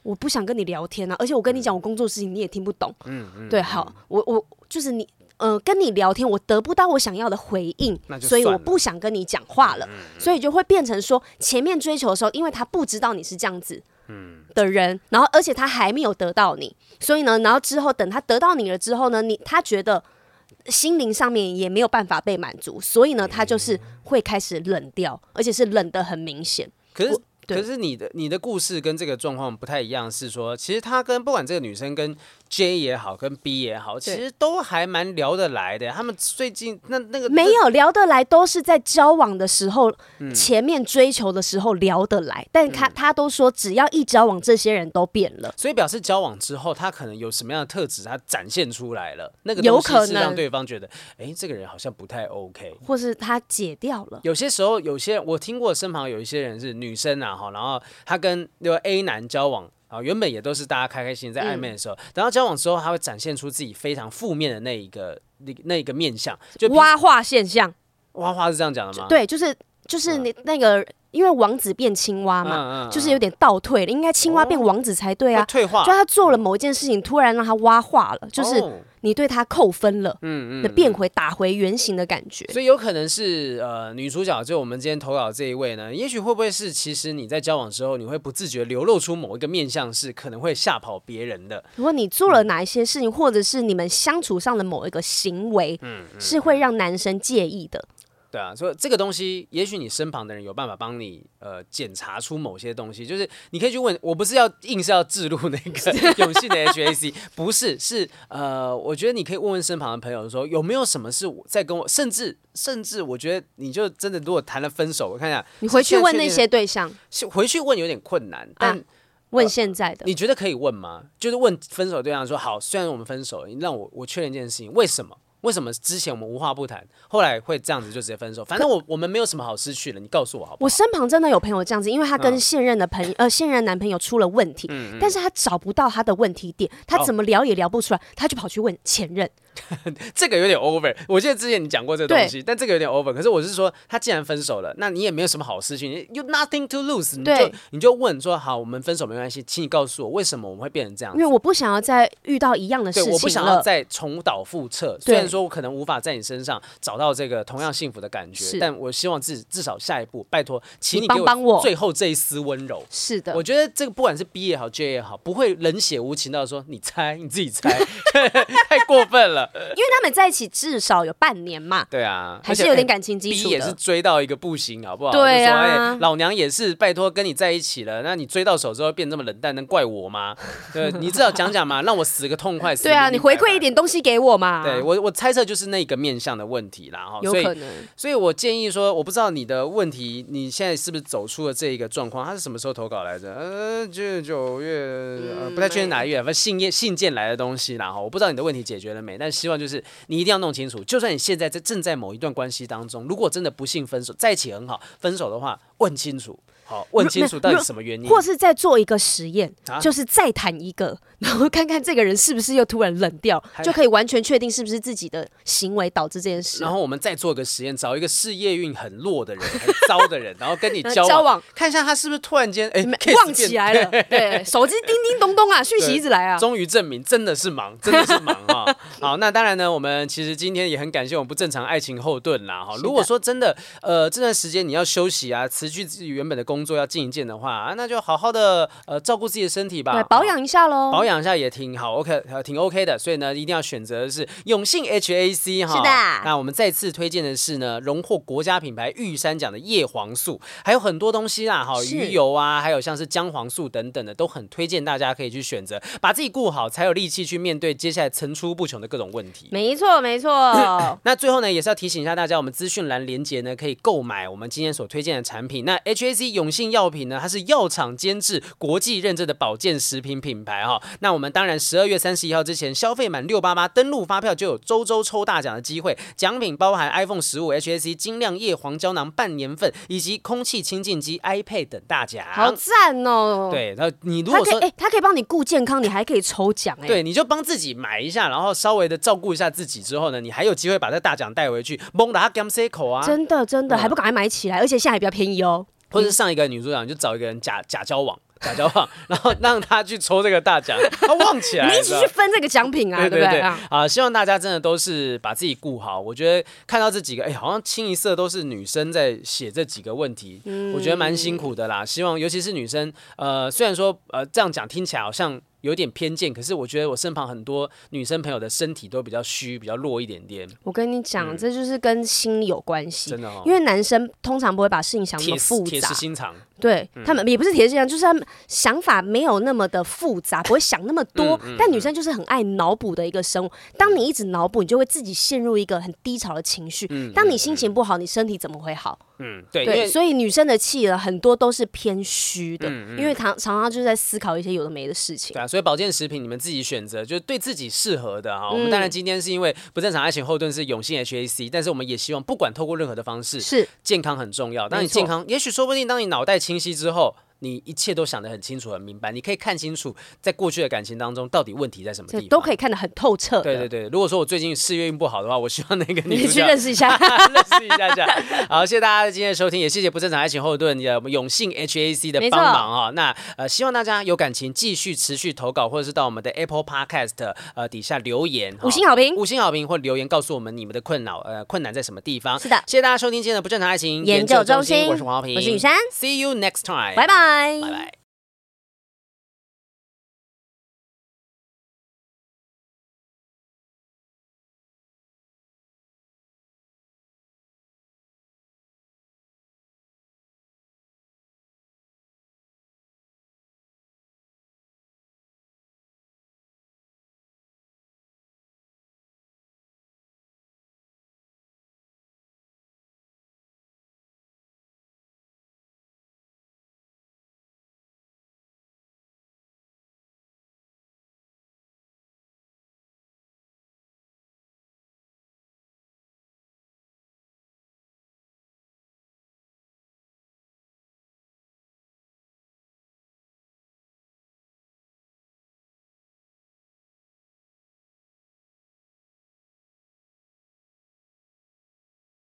S2: 我不想跟你聊天啊，而且我跟你讲我工作事情你也听不懂。嗯嗯。对，好，我我就是你，呃，跟你聊天我得不到我想要的回应，所以我不想跟你讲话了。所以就会变成说，前面追求的时候，因为他不知道你是这样子的人，然后而且他还没有得到你，所以呢，然后之后等他得到你了之后呢，你他觉得心灵上面也没有办法被满足，所以呢，他就是会开始冷掉，而且是冷得很明显。
S1: 可是。可是你的你的故事跟这个状况不太一样，是说其实他跟不管这个女生跟 J 也好，跟 B 也好，其实都还蛮聊得来的。他们最近那那个
S2: 没有聊得来，都是在交往的时候，嗯、前面追求的时候聊得来。但他、嗯、他都说，只要一交往，这些人都变了。
S1: 所以表示交往之后，他可能有什么样的特质，他展现出来了。那个有可能让对方觉得，哎，这个人好像不太 OK，
S2: 或是他解掉了。
S1: 有些时候，有些我听过身旁有一些人是女生啊，哈，然后他跟那个 A 男交往。啊，原本也都是大家开开心心在暧昧的时候，嗯、等到交往之后，他会展现出自己非常负面的那一个那那一个面相，就
S2: 挖化现象。
S1: 挖化是这样讲的吗？
S2: 对，就是就是那那个。嗯因为王子变青蛙嘛，就是有点倒退了，应该青蛙变王子才对啊。
S1: 退化，
S2: 就他做了某一件事情，突然让他蛙化了，哦、就是你对他扣分了，嗯嗯，嗯变回打回原形的感觉。
S1: 所以有可能是呃女主角，就我们今天投稿这一位呢，也许会不会是其实你在交往之后，你会不自觉流露出某一个面相，是可能会吓跑别人的。
S2: 如果你做了哪一些事情，嗯、或者是你们相处上的某一个行为，嗯，嗯是会让男生介意的。
S1: 对啊，所以这个东西，也许你身旁的人有办法帮你呃检查出某些东西，就是你可以去问，我不是要硬是要置入那个 永信的 HAC，不是，是呃，我觉得你可以问问身旁的朋友说，有没有什么是我在跟我，甚至甚至我觉得你就真的如果谈了分手，我看一下，
S2: 你回去问那些对象，
S1: 回去问有点困难，但、啊、
S2: 问现在的、呃，
S1: 你觉得可以问吗？就是问分手对象说，好，虽然我们分手了，你让我我确认一件事情，为什么？为什么之前我们无话不谈，后来会这样子就直接分手？反正我我们没有什么好失去的，你告诉我好不好？
S2: 我身旁真的有朋友这样子，因为他跟现任的朋友、嗯、呃现任男朋友出了问题，嗯嗯、但是他找不到他的问题点，他怎么聊也聊不出来，他就跑去问前任。
S1: 这个有点 over。我记得之前你讲过这个东西，但这个有点 over。可是我是说，他既然分手了，那你也没有什么好失去，you nothing to lose，你就你就问说，好，我们分手没关系，请你告诉我为什么我们会变成这样。
S2: 因为我不想要再遇到一样的事情，
S1: 我不想要再重蹈覆辙。虽然说我可能无法在你身上找到这个同样幸福的感觉，但我希望至至少下一步，拜托，请你给我最后这一丝温柔。
S2: 是的，
S1: 我觉得这个不管是 B 也好，J 也好，不会冷血无情到说你猜你自己猜，太过分了。
S2: 因为他们在一起至少有半年嘛，
S1: 对啊，
S2: 还是有点感情基础的。
S1: B 也是追到一个不行，好不好？
S2: 对啊，
S1: 哎，老娘也是拜托跟你在一起了，那你追到手之后变这么冷淡，能怪我吗？对，你至少讲讲嘛，让我死个痛快。
S2: 对啊，你回馈一点东西给我嘛。
S1: 对我，我猜测就是那个面向的问题啦，哈，
S2: 有可能。
S1: 所以我建议说，我不知道你的问题，你现在是不是走出了这一个状况？他是什么时候投稿来着？呃，就是九月，呃，不太确定哪一月，反正信件信件来的东西啦，哈，我不知道你的问题解决了没，但希望就是你一定要弄清楚，就算你现在在正在某一段关系当中，如果真的不幸分手，在一起很好，分手的话，问清楚。好，问清楚到底什么原因，
S2: 或是再做一个实验，啊、就是再谈一个，然后看看这个人是不是又突然冷掉，就可以完全确定是不是自己的行为导致这件事。
S1: 然后我们再做个实验，找一个事业运很弱的人、很糟的人，然后跟你交往，交往看一下他是不是突然间哎
S2: 旺起来了。对，手机叮叮咚咚啊，讯息一直来啊，
S1: 终于证明真的是忙，真的是忙啊。好，那当然呢，我们其实今天也很感谢我们不正常爱情后盾啦哈。如果说真的呃这段时间你要休息啊，辞去自己原本的工作要进一进的话，那就好好的呃照顾自己的身体吧，
S2: 对，保养一下喽，
S1: 保养一下也挺好，OK，挺 OK 的。所以呢，一定要选择的是永信 HAC 哈。
S2: 是的。
S1: 那我们再次推荐的是呢，荣获国家品牌玉山奖的叶黄素，还有很多东西啦哈，鱼油啊，还有像是姜黄素等等的，都很推荐大家可以去选择，把自己顾好，才有力气去面对接下来层出不穷的各种问题。
S2: 没错，没错。
S1: 那最后呢，也是要提醒一下大家，我们资讯栏连接呢，可以购买我们今天所推荐的产品。那 HAC 永信药品呢，它是药厂监制、国际认证的保健食品品牌哈。那我们当然十二月三十一号之前消费满六八八登录发票就有周周抽大奖的机会，奖品包含 iPhone 十五、HAC 精亮叶黄胶囊半年份以及空气清净机、iPad 等大奖。
S2: 好赞哦！
S1: 对，然后你如果说
S2: 哎，他可以帮你顾健康，你还可以抽奖哎。
S1: 对，你就帮自己买一下，然后稍微的照顾一下自己之后呢，你还有机会把这大奖带回去，蒙达 gam c 口啊！
S2: 真的真的，还不赶快买起来，而且现在还比较便宜哦。
S1: 或者是上一个女主角你就找一个人假假交往，假交往，然后让他去抽这个大奖，他忘起来，
S2: 你一起去分这个奖品啊，对不对？
S1: 啊，希望大家真的都是把自己顾好。我觉得看到这几个，哎，好像清一色都是女生在写这几个问题，嗯、我觉得蛮辛苦的啦。希望尤其是女生，呃，虽然说呃这样讲听起来好像。有点偏见，可是我觉得我身旁很多女生朋友的身体都比较虚，比较弱一点点。
S2: 我跟你讲，嗯、这就是跟心理有关系，
S1: 真的哦。
S2: 因为男生通常不会把事情想那么复杂，
S1: 铁石心肠。
S2: 对、嗯、他们也不是铁石心肠，就是他们想法没有那么的复杂，不会想那么多。但女生就是很爱脑补的一个生物。当你一直脑补，你就会自己陷入一个很低潮的情绪。嗯、当你心情不好，你身体怎么会好？
S1: 嗯，对，
S2: 对，所以女生的气了，很多都是偏虚的，因为常常常就是在思考一些有的没的事情。
S1: 对啊，所以保健食品你们自己选择，就是对自己适合的哈。嗯、我们当然今天是因为不正常爱情后盾是永信 HAC，但是我们也希望不管透过任何的方式，是健康很重要。当你健康，也许说不定当你脑袋清晰之后。你一切都想得很清楚、很明白，你可以看清楚在过去的感情当中到底问题在什么地方，
S2: 都可以看得很透彻。
S1: 对对对，如果说我最近事业运不好的话，我希望那个你，
S2: 去认识一下，
S1: 认识一下下。好，谢谢大家今天的收听，也谢谢不正常爱情后盾的永信 HAC 的帮忙啊。错。那呃，希望大家有感情继续持续投稿，或者是到我们的 Apple Podcast 呃底下留言，
S2: 五星好评，
S1: 五星好评或留言告诉我们你们的困扰呃困难在什么地方。
S2: 是的，
S1: 谢谢大家收听今天的不正常爱情
S2: 研究中心，
S1: 我是黄浩平，
S2: 我是雨珊
S1: ，See you next time，
S2: 拜拜，
S1: 拜拜。